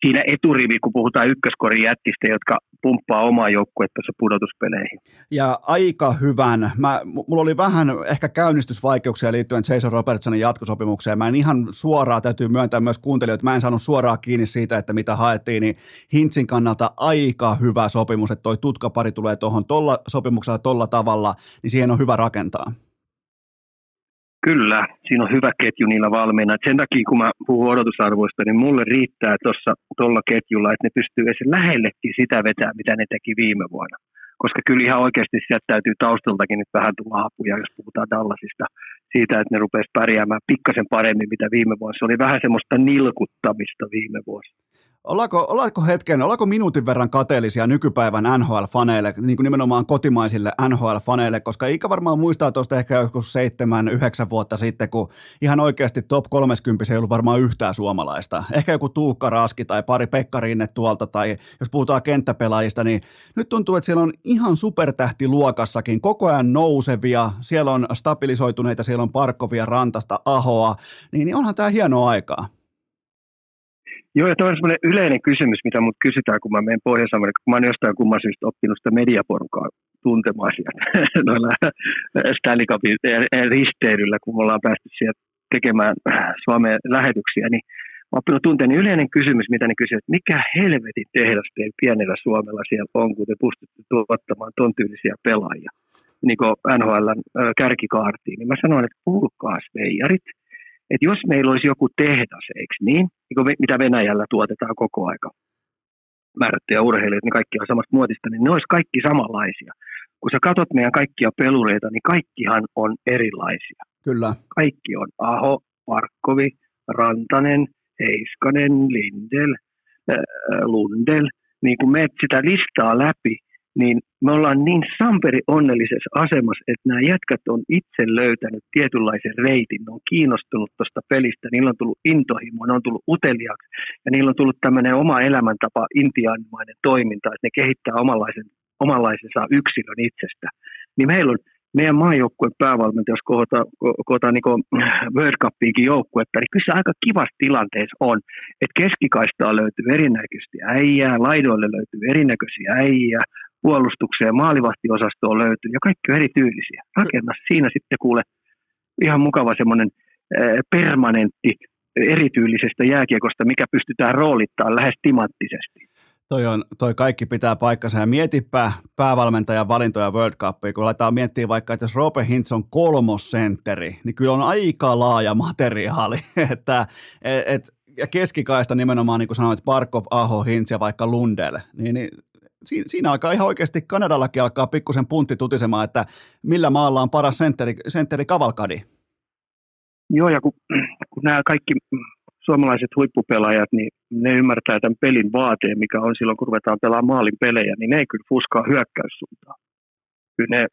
siinä eturivi, kun puhutaan ykköskorin jättistä, jotka pumppaa omaa joukkuettansa pudotuspeleihin. Ja aika hyvän. Mä, mulla oli vähän ehkä käynnistysvaikeuksia liittyen Jason Robertsonin jatkosopimukseen. Mä en ihan suoraan, täytyy myöntää myös kuuntelijoille, että mä en saanut suoraan kiinni siitä, että mitä haettiin, niin Hintsin kannalta aika hyvä sopimus, että toi tutkapari tulee tuohon tolla sopimuksella tolla tavalla, niin siihen on hyvä rakentaa. Kyllä, siinä on hyvä ketju niillä valmiina. sen takia, kun mä puhun odotusarvoista, niin mulle riittää tuossa tuolla ketjulla, että ne pystyy edes lähellekin sitä vetää, mitä ne teki viime vuonna. Koska kyllä ihan oikeasti sieltä täytyy taustaltakin nyt vähän tulla apuja, jos puhutaan Dallasista, siitä, että ne rupesivat pärjäämään pikkasen paremmin, mitä viime vuonna. Se oli vähän semmoista nilkuttamista viime vuosi. Ollaanko, ollaanko hetken, ollaanko minuutin verran kateellisia nykypäivän NHL-faneille, niin kuin nimenomaan kotimaisille NHL-faneille, koska Ikä varmaan muistaa tuosta ehkä joskus seitsemän, yhdeksän vuotta sitten, kun ihan oikeasti top 30 ei ollut varmaan yhtään suomalaista. Ehkä joku Tuukka Raski tai pari Pekka Rinne tuolta, tai jos puhutaan kenttäpelaajista, niin nyt tuntuu, että siellä on ihan supertähtiluokassakin koko ajan nousevia, siellä on stabilisoituneita, siellä on Parkkovia, Rantasta, Ahoa, niin, niin onhan tämä hienoa aikaa. Joo, ja on semmoinen yleinen kysymys, mitä mut kysytään, kun mä menen Pohjois-Amerikkaan. Mä oon jostain kumman syystä oppinut sitä mediaporukkaa tuntemaan sieltä noilla Stanley Cupin risteilyllä, kun me ollaan päästy sieltä tekemään Suomeen lähetyksiä, niin mä oppinut tunteen, niin yleinen kysymys, mitä ne kysyvät, että mikä helvetin tehdas teillä pienellä Suomella siellä on, kun te pystytte tuottamaan ton tyylisiä pelaajia, niin kuin NHL kärkikaartiin. Niin mä sanoin, että puhukaa veijarit, että jos meillä olisi joku tehdas, eikö niin, niin mitä Venäjällä tuotetaan koko aika, määrättyjä urheilijoita, niin kaikki on samasta muotista, niin ne olisi kaikki samanlaisia. Kun sä katsot meidän kaikkia pelureita, niin kaikkihan on erilaisia. Kyllä. Kaikki on Aho, Parkkovi, Rantanen, Heiskanen, Lindel, äh, Lundel. Niin kun meet sitä listaa läpi, niin me ollaan niin samperi onnellisessa asemassa, että nämä jätkät on itse löytänyt tietynlaisen reitin, ne on kiinnostunut tuosta pelistä, niillä on tullut intohimo, ne on tullut uteliaaksi ja niillä on tullut tämmöinen oma elämäntapa, intiaanimainen toiminta, että ne kehittää omanlaisen, omanlaisensa yksilön itsestä. Niin meillä on meidän maajoukkueen päävalmentaja, jos kohdataan, kohdataan niin World Cupiinkin joukkuetta, niin kyllä se aika kivassa tilanteessa on, että keskikaistaa löytyy erinäköisesti äijää, laidoille löytyy erinäköisiä äijää, puolustukseen ja maalivahtiosastoon löytyy, ja kaikki on erityylisiä. Rakenna siinä sitten kuule ihan mukava semmoinen permanentti erityylisestä jääkiekosta, mikä pystytään roolittamaan lähes timanttisesti. Toi, on, toi kaikki pitää paikkansa ja mietipä päävalmentajan valintoja World Cupia, kun laitetaan miettiä vaikka, että jos Roope Hintz on kolmosentteri, niin kyllä on aika laaja materiaali, että et, et, ja keskikaista nimenomaan, niin kuin sanoit, Barkov, Aho, Hintz ja vaikka Lundell, niin, niin siinä, siinä alkaa ihan oikeasti Kanadallakin alkaa pikkusen puntti tutisemaan, että millä maalla on paras sentteri, sentteri kavalkadi. Joo, ja kun, kun nämä kaikki suomalaiset huippupelaajat, niin ne ymmärtää tämän pelin vaateen, mikä on silloin, kun ruvetaan pelaamaan maalin pelejä, niin ne ei kyllä fuskaa hyökkäyssuuntaan. Kyllä ne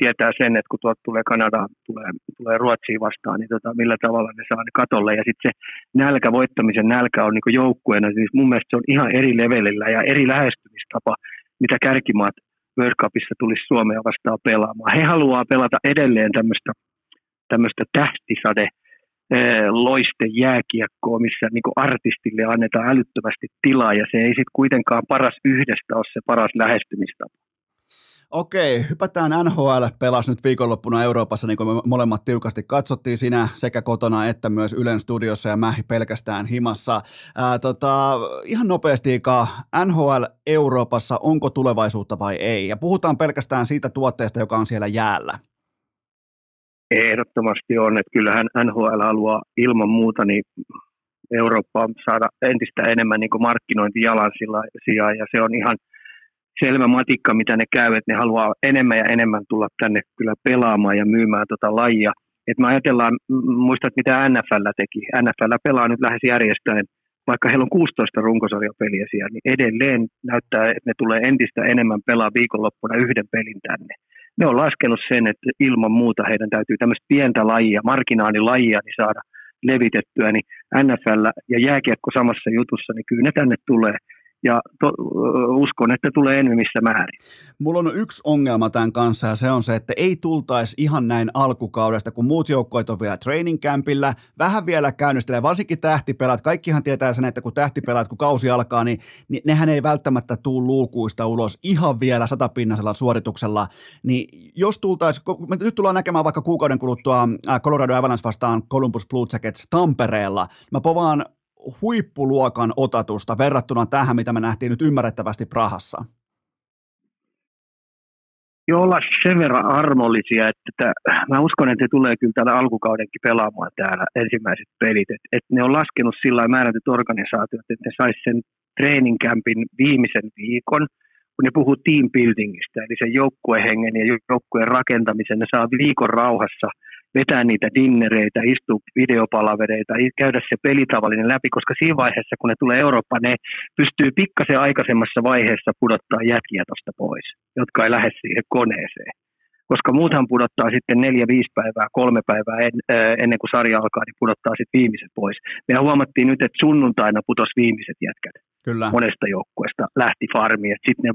tietää sen, että kun tuolta tulee Kanada, tulee, tulee Ruotsiin vastaan, niin tota, millä tavalla ne saa ne katolle. Ja sitten se nälkä, voittamisen nälkä on niin joukkueena, siis mun mielestä se on ihan eri levelillä ja eri lähestymistapa, mitä kärkimaat World Cupissa tulisi Suomea vastaan pelaamaan. He haluaa pelata edelleen tämmöistä tämmöistä tähtisade loiste jääkiekkoa, missä niin artistille annetaan älyttömästi tilaa ja se ei sitten kuitenkaan paras yhdestä ole se paras lähestymistapa. Okei, hypätään NHL pelas nyt viikonloppuna Euroopassa, niin kuin me molemmat tiukasti katsottiin sinä sekä kotona että myös Ylen studiossa ja mä pelkästään himassa. Ää, tota, ihan nopeasti, NHL Euroopassa, onko tulevaisuutta vai ei? Ja puhutaan pelkästään siitä tuotteesta, joka on siellä jäällä. Ehdottomasti on, että kyllähän NHL haluaa ilman muuta niin Eurooppaan saada entistä enemmän niin markkinointijalansia ja se on ihan selvä matikka, mitä ne käy, että ne haluaa enemmän ja enemmän tulla tänne kyllä pelaamaan ja myymään tota lajia. Et me ajatellaan, muistat mitä NFL teki. NFL pelaa nyt lähes järjestäen, vaikka heillä on 16 runkosarjapeliä siellä, niin edelleen näyttää, että ne tulee entistä enemmän pelaa viikonloppuna yhden pelin tänne. Ne on laskenut sen, että ilman muuta heidän täytyy tämmöistä pientä lajia, marginaalilajia, niin saada levitettyä, niin NFL ja jääkiekko samassa jutussa, niin kyllä ne tänne tulee ja to, uskon, että tulee enemmissä määrin. Mulla on yksi ongelma tämän kanssa ja se on se, että ei tultaisi ihan näin alkukaudesta, kun muut joukkoit on vielä training campillä, vähän vielä käynnistelee, varsinkin tähtipelat. Kaikkihan tietää sen, että kun tähtipelaat, kun kausi alkaa, niin, niin nehän ei välttämättä tuu luukuista ulos ihan vielä satapinnasella suorituksella. Niin jos tultaisiin, me nyt tullaan näkemään vaikka kuukauden kuluttua Colorado Avalanche vastaan Columbus Blue Jackets Tampereella, mä povaan huippuluokan otatusta verrattuna tähän, mitä me nähtiin nyt ymmärrettävästi Prahassa? Joo, olla sen verran armollisia, että että mä uskon, että he tulee kyllä täällä alkukaudenkin pelaamaan täällä ensimmäiset pelit. Että että ne on laskenut sillä määrätyt organisaatiot, että ne sais sen training campin viimeisen viikon, kun ne puhuu team buildingista, eli sen joukkuehengen ja joukkueen rakentamisen, ne saa viikon rauhassa – vetää niitä dinnereitä, istua videopalavereita, käydä se pelitavallinen läpi, koska siinä vaiheessa, kun ne tulee Eurooppaan, ne pystyy pikkasen aikaisemmassa vaiheessa pudottaa jätkiä tuosta pois, jotka ei lähde siihen koneeseen. Koska muuthan pudottaa sitten neljä, viisi päivää, kolme päivää en, äh, ennen kuin sarja alkaa, niin pudottaa sitten viimeiset pois. Me huomattiin nyt, että sunnuntaina putos viimeiset jätkät Kyllä. monesta joukkueesta, lähti farmiin, sitten ne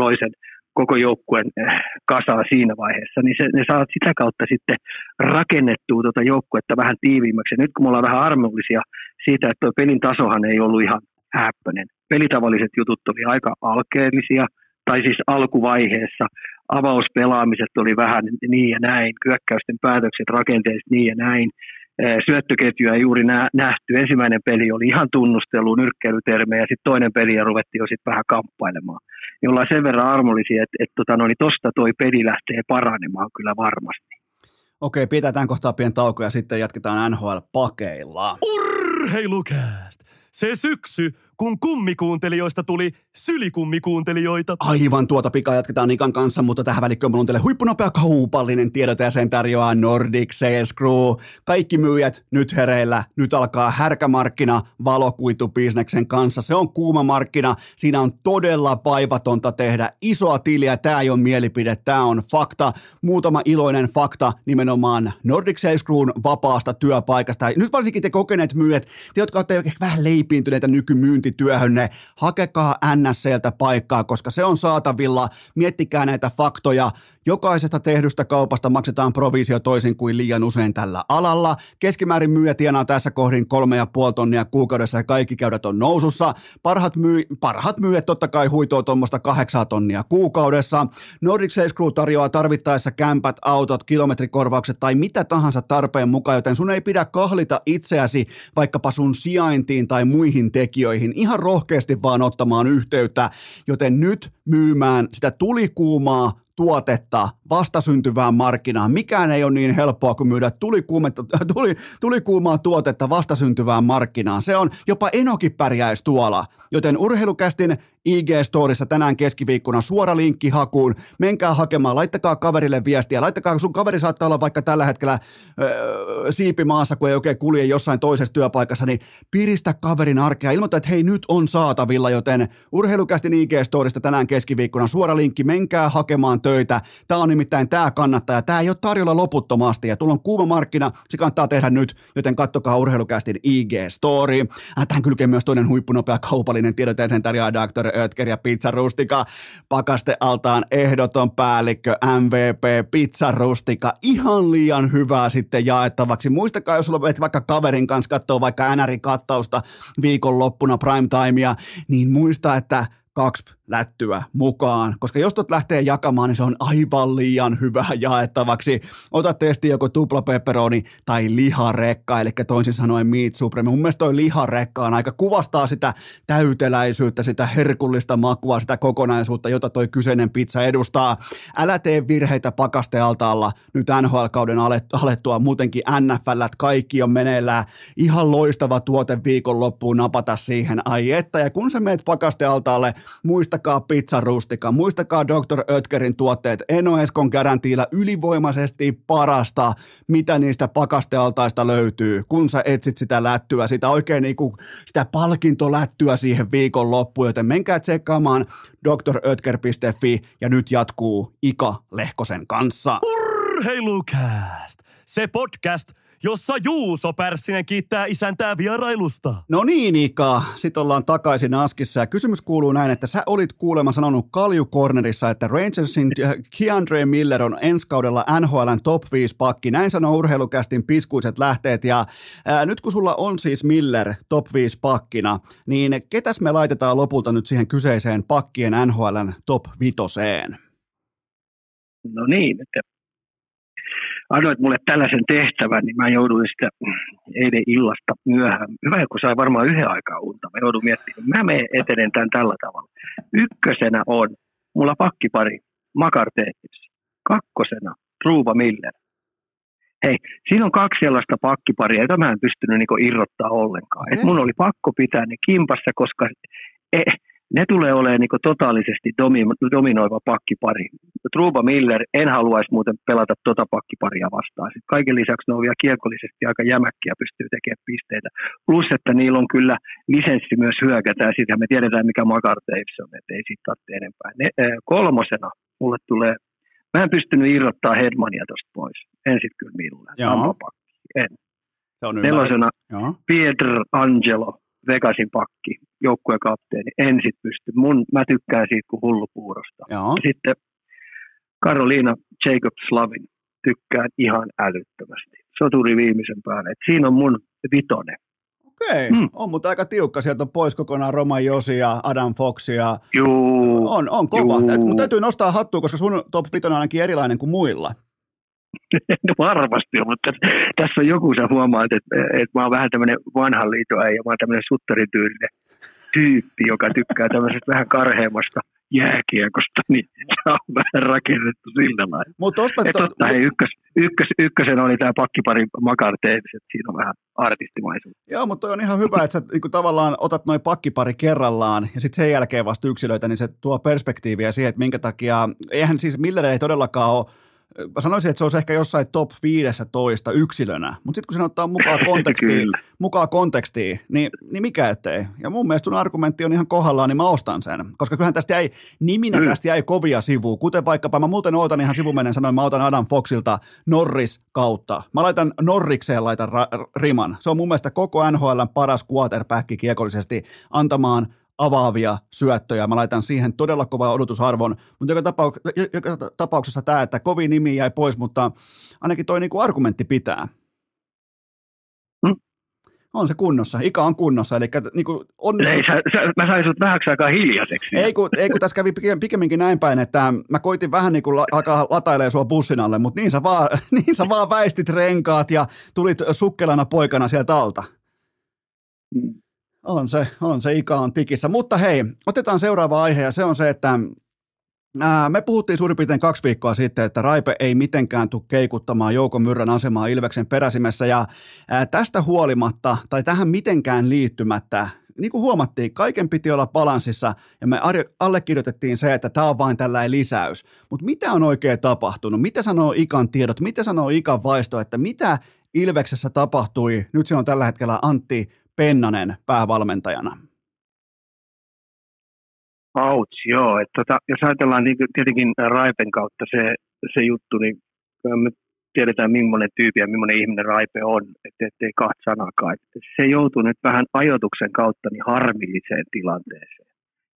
loi sen koko joukkueen eh, kasaa siinä vaiheessa, niin se, ne saa sitä kautta sitten rakennettua tuota joukkuetta vähän tiiviimmäksi. Ja nyt kun me ollaan vähän armollisia siitä, että tuo pelin tasohan ei ollut ihan häppöinen. Pelitavalliset jutut oli aika alkeellisia, tai siis alkuvaiheessa. Avauspelaamiset oli vähän niin ja näin, kyökkäysten päätökset, rakenteet niin ja näin syöttöketjuja juuri nähty. Ensimmäinen peli oli ihan tunnustelu, nyrkkeilytermejä, ja sitten toinen peli ja ruvettiin jo sitten vähän kamppailemaan. Niin ollaan sen verran armollisia, että, että tota, no, niin tosta toi peli lähtee paranemaan kyllä varmasti. Okei, pidetään kohtaa pieni tauko ja sitten jatketaan NHL-pakeilla. Urheilukääst! Se syksy, kun kummikuuntelijoista tuli sylikummikuuntelijoita. Aivan tuota pikaa jatketaan Nikan kanssa, mutta tähän välikköön mulla on teille huippunopea kaupallinen tiedot ja sen tarjoaa Nordic Sales Crew. Kaikki myyjät nyt hereillä. Nyt alkaa härkämarkkina valokuitubisneksen kanssa. Se on kuuma markkina. Siinä on todella vaivatonta tehdä isoa tiliä. Tämä ei ole mielipide, tämä on fakta. Muutama iloinen fakta nimenomaan Nordic Sales Crewn vapaasta työpaikasta. Nyt varsinkin te kokeneet myyjät, te jotka olette vähän leipiintyneitä nykymyyntityöhönne, hakekaa NSCltä paikkaa, koska se on saatavilla. Miettikää näitä faktoja. Jokaisesta tehdystä kaupasta maksetaan provisio toisin kuin liian usein tällä alalla. Keskimäärin myyjä tienaa tässä kohdin kolme ja puoli tonnia kuukaudessa ja kaikki käydät on nousussa. Parhaat, myy- parhaat myyjät totta kai huitoo tuommoista kahdeksaa tonnia kuukaudessa. Nordic Sales Crew tarjoaa tarvittaessa kämpät, autot, kilometrikorvaukset tai mitä tahansa tarpeen mukaan, joten sun ei pidä kahlita itseäsi vaikkapa sun sijaintiin tai muihin tekijöihin. Ihan rohkeasti vaan ottamaan yhteyttä, joten nyt myymään sitä tulikuumaa tuotetta vastasyntyvään markkinaan. Mikään ei ole niin helppoa kuin myydä tuli, tulikuumaa tuotetta vastasyntyvään markkinaan. Se on jopa enokin pärjäisi tuolla. Joten urheilukästin IG-storissa tänään keskiviikkona suora linkki hakuun. Menkää hakemaan, laittakaa kaverille viestiä. Laittakaa, sun kaveri saattaa olla vaikka tällä hetkellä öö, siipimaassa, kun ei oikein kulje jossain toisessa työpaikassa, niin piristä kaverin arkea. Ilmoita, että hei nyt on saatavilla, joten urheilukästin IG-storista tänään keskiviikkona suora linkki. Menkää hakemaan töitä. Tämä on nimittäin tämä kannattaa ja tämä ei ole tarjolla loputtomasti ja tulla on kuuma markkina, se kannattaa tehdä nyt, joten kattokaa urheilukästin IG-story. Äh, tähän kylkee myös toinen huippunopea kaupallinen tiedote sen tarjoaa Dr. Oetker ja Pizza Rustika. Pakastealtaan ehdoton päällikkö MVP Pizza Rustika. Ihan liian hyvää sitten jaettavaksi. Muistakaa, jos sulla vaikka kaverin kanssa katsoo vaikka NR-kattausta viikonloppuna prime timea, niin muista, että kaksi lättyä mukaan, koska jos tot lähtee jakamaan, niin se on aivan liian hyvä jaettavaksi. Ota testi joko tupla pepperoni tai liharekka, eli toisin sanoen meat supreme. Mun mielestä toi liharekka on aika kuvastaa sitä täyteläisyyttä, sitä herkullista makua, sitä kokonaisuutta, jota toi kyseinen pizza edustaa. Älä tee virheitä pakastealtaalla nyt NHL-kauden alettua, muutenkin NFL, kaikki on meneillään. Ihan loistava tuote viikonloppuun napata siihen, ai että, ja kun sä meet pakastealtaalle, muistakaa pizzarustika, muistakaa Dr. Ötkerin tuotteet, Eno Eskon garantiilla ylivoimaisesti parasta, mitä niistä pakastealtaista löytyy, kun sä etsit sitä lättyä, sitä oikein niinku, sitä palkintolättyä siihen viikonloppuun, joten menkää tsekkaamaan drötker.fi ja nyt jatkuu Ika Lehkosen kanssa. Urheilukääst! Se podcast, jossa Juuso Pärssinen kiittää isäntää vierailusta. No niin, Ika. Sitten ollaan takaisin Askissa ja kysymys kuuluu näin, että sä olit kuulemma sanonut Kalju Cornerissa, että Rangersin Keandre Miller on ensi kaudella NHLn top 5 pakki. Näin sanoo urheilukästin piskuiset lähteet ja ää, nyt kun sulla on siis Miller top 5 pakkina, niin ketäs me laitetaan lopulta nyt siihen kyseiseen pakkien NHLn top 5? No niin, että annoit mulle tällaisen tehtävän, niin mä jouduin sitä eilen illasta myöhään. Hyvä, kun sai varmaan yhden aikaa unta. Mä joudun miettimään, mä menen etenen tämän tällä tavalla. Ykkösenä on mulla pakkipari Makar Kakkosena Truva Miller. Hei, siinä on kaksi sellaista pakkiparia, jota mä en pystynyt niinku irrottaa ollenkaan. Et mun oli pakko pitää ne kimpassa, koska e, ne tulee olemaan niin totaalisesti domi- dominoiva pakkipari. Truba Miller, en haluaisi muuten pelata tota pakkiparia vastaan. Sitten kaiken lisäksi ne on vielä kiekollisesti aika jämäkkiä, pystyy tekemään pisteitä. Plus, että niillä on kyllä lisenssi myös hyökätä, ja sitten me tiedetään, mikä Magar Davis on, että ei siitä tarvitse enempää. Ne, äh, kolmosena mulle tulee, mä en pystynyt irrottaa Hedmania tuosta pois. En sitten kyllä millään. En. Se on Nelosena Pietro Angelo, Vegasin pakki, joukkueen kapteeni, en sit pysty. Mun, mä tykkään siitä kuin hullupuurosta. Joo. Sitten Karoliina Jacob Slavin tykkään ihan älyttömästi. Soturi viimeisen päälle. Et siinä on mun vitonen. Okei, okay. hmm. on mutta aika tiukka. Sieltä on pois kokonaan Roman Josi ja Adam Fox. Ja... Juu. On, on kova. Juu. Mutta täytyy nostaa hattua, koska sun top 5 on ainakin erilainen kuin muilla. Varmasti on, mutta tässä on joku, sä huomaat, että, että mä oon vähän tämmöinen vanhan liiton ja mä oon tämmöinen suttarityylinen tyyppi, joka tykkää tämmöisestä vähän karheammasta jääkiekosta, niin se on vähän rakennettu sillä lailla. Mutta to... totta, hei, ykkös, ykkös, ykkösen oli tämä pakkipari Makar Davis, että siinä on vähän artistimaisuutta. Joo, mutta on ihan hyvä, että sä niin tavallaan otat noin pakkipari kerrallaan ja sitten sen jälkeen vasta yksilöitä, niin se tuo perspektiiviä siihen, että minkä takia, eihän siis Miller ei todellakaan ole mä sanoisin, että se olisi ehkä jossain top 15 yksilönä, mutta sitten kun se ottaa mukaan kontekstiin, mukaan kontekstiin niin, niin mikä ettei. Ja mun mielestä sun argumentti on ihan kohdallaan, niin mä ostan sen. Koska kyllähän tästä jäi, niminä mm. tästä jäi kovia sivuja, kuten vaikkapa, mä muuten ootan ihan sivumenen sanoin, mä otan Adam Foxilta Norris kautta. Mä laitan Norrikseen laitan ra- riman. Se on mun mielestä koko NHLn paras quarterback kiekollisesti antamaan avaavia syöttöjä. Mä laitan siihen todella kova odotusarvon, mutta joka, tapauksessa, joka tapauksessa tämä, että kovin nimi jäi pois, mutta ainakin toi niinku argumentti pitää. Hmm? On se kunnossa, Ika on kunnossa, eli niinku onnistu... Ei, sä, sä, mä sain sut vähäksi aikaa hiljaiseksi. Ei kun, ei kun tässä kävi pikemminkin näin päin, että mä koitin vähän niin kuin alkaa latailemaan sua bussin alle, mutta niin sä, vaan, niin sä vaan väistit renkaat ja tulit sukkelana poikana sieltä alta. Hmm. On se, on se, Ika on tikissä. Mutta hei, otetaan seuraava aihe ja se on se, että ää, me puhuttiin suurin piirtein kaksi viikkoa sitten, että Raipe ei mitenkään tule keikuttamaan Jouko Myrrän asemaa Ilveksen peräsimessä ja ää, tästä huolimatta tai tähän mitenkään liittymättä niin kuin huomattiin, kaiken piti olla balanssissa ja me allekirjoitettiin se, että tämä on vain tällainen lisäys. Mutta mitä on oikein tapahtunut? Mitä sanoo Ikan tiedot? Mitä sanoo Ikan vaisto? Että mitä Ilveksessä tapahtui? Nyt se on tällä hetkellä Antti Pennanen päävalmentajana? Ouch, joo. Et tota, jos ajatellaan niin tietenkin Raipen kautta se, se juttu, niin me tiedetään millainen tyyppi ja millainen ihminen Raipe on, ettei kahta sanakaan. Et se joutuu nyt vähän ajoituksen kautta niin harmilliseen tilanteeseen.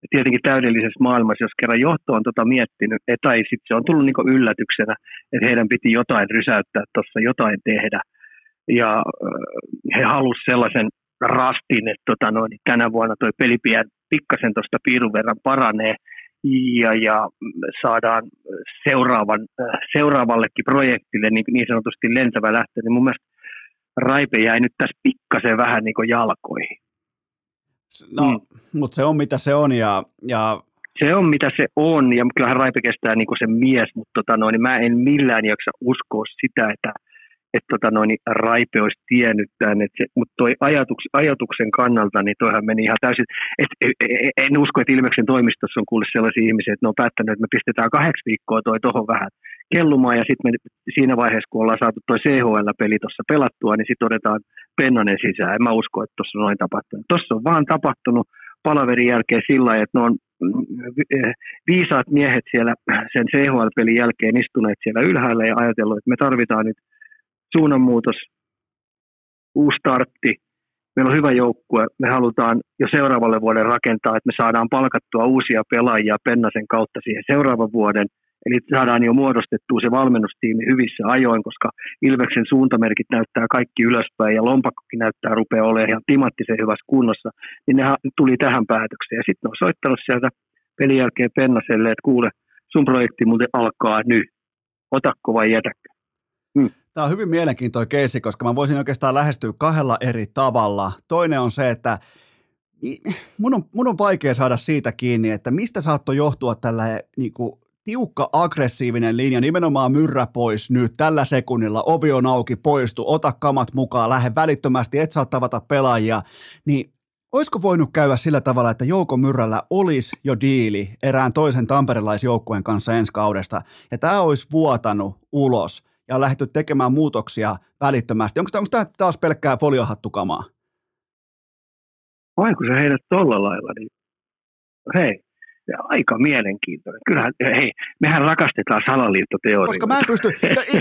Ja tietenkin täydellisessä maailmassa, jos kerran johto on tota miettinyt, tai sitten se on tullut niin yllätyksenä, että heidän piti jotain rysäyttää tuossa, jotain tehdä. Ja he halusivat sellaisen rastin, että tota noin, tänä vuonna tuo pelipiä pikkasen tuosta piirun verran paranee, ja, ja saadaan seuraavan, seuraavallekin projektille niin, niin sanotusti lentävä lähtö, niin mun mielestä Raipe jäi nyt tässä pikkasen vähän niin kuin jalkoihin. No, mm. mutta se on mitä se on ja, ja se on mitä se on, ja kyllähän Raipe kestää niin kuin se mies, mutta tota noin, niin mä en millään jaksa uskoa sitä, että että tota noin, niin Raipe olisi tiennyt tämän, että se, mutta toi ajatuks, ajatuksen kannalta, niin toihan meni ihan täysin, et, e, e, e, en usko, että Ilmeksen toimistossa on kuullut sellaisia ihmisiä, että ne on päättänyt, että me pistetään kahdeksi viikkoa toi tuohon vähän kellumaan, ja sitten siinä vaiheessa, kun ollaan saatu toi CHL-peli tuossa pelattua, niin sitten otetaan pennanen sisään. En mä usko, että tuossa on noin tapahtunut. Tuossa on vaan tapahtunut palaverin jälkeen sillä lailla, että ne on mm, viisaat miehet siellä sen CHL-pelin jälkeen istuneet siellä ylhäällä ja ajatellut, että me tarvitaan nyt suunnanmuutos, uusi startti, meillä on hyvä joukkue, me halutaan jo seuraavalle vuoden rakentaa, että me saadaan palkattua uusia pelaajia Pennasen kautta siihen seuraavan vuoden, eli saadaan jo muodostettua se valmennustiimi hyvissä ajoin, koska Ilveksen suuntamerkit näyttää kaikki ylöspäin ja lompakkokin näyttää rupeaa olemaan ihan timattisen hyvässä kunnossa, niin ne tuli tähän päätökseen. Ja sitten on soittanut sieltä pelin jälkeen Pennaselle, että kuule, sun projekti muuten alkaa nyt, otakko vai jätäkö? Hmm. Tämä on hyvin mielenkiintoinen keissi, koska mä voisin oikeastaan lähestyä kahdella eri tavalla. Toinen on se, että mun on, mun on vaikea saada siitä kiinni, että mistä saattoi johtua tällä niin kuin, tiukka aggressiivinen linja, nimenomaan myrrä pois nyt. Tällä sekunnilla, ovi on auki, poistu, ota kamat mukaan, lähde välittömästi, et saa tavata pelaajia, niin olisiko voinut käydä sillä tavalla, että Jouko Myrrällä olisi jo diili erään toisen tamperelaisjoukkueen kanssa ensi kaudesta, ja tämä olisi vuotanut ulos – ja on lähdetty tekemään muutoksia välittömästi. Onko, onko tämä taas pelkkää foliohattukamaa? Vai kun sä heidät tuolla lailla, niin hei, aika mielenkiintoinen. Kyllähän, hei, mehän rakastetaan salaliittoteorioita. Koska mä en pysty,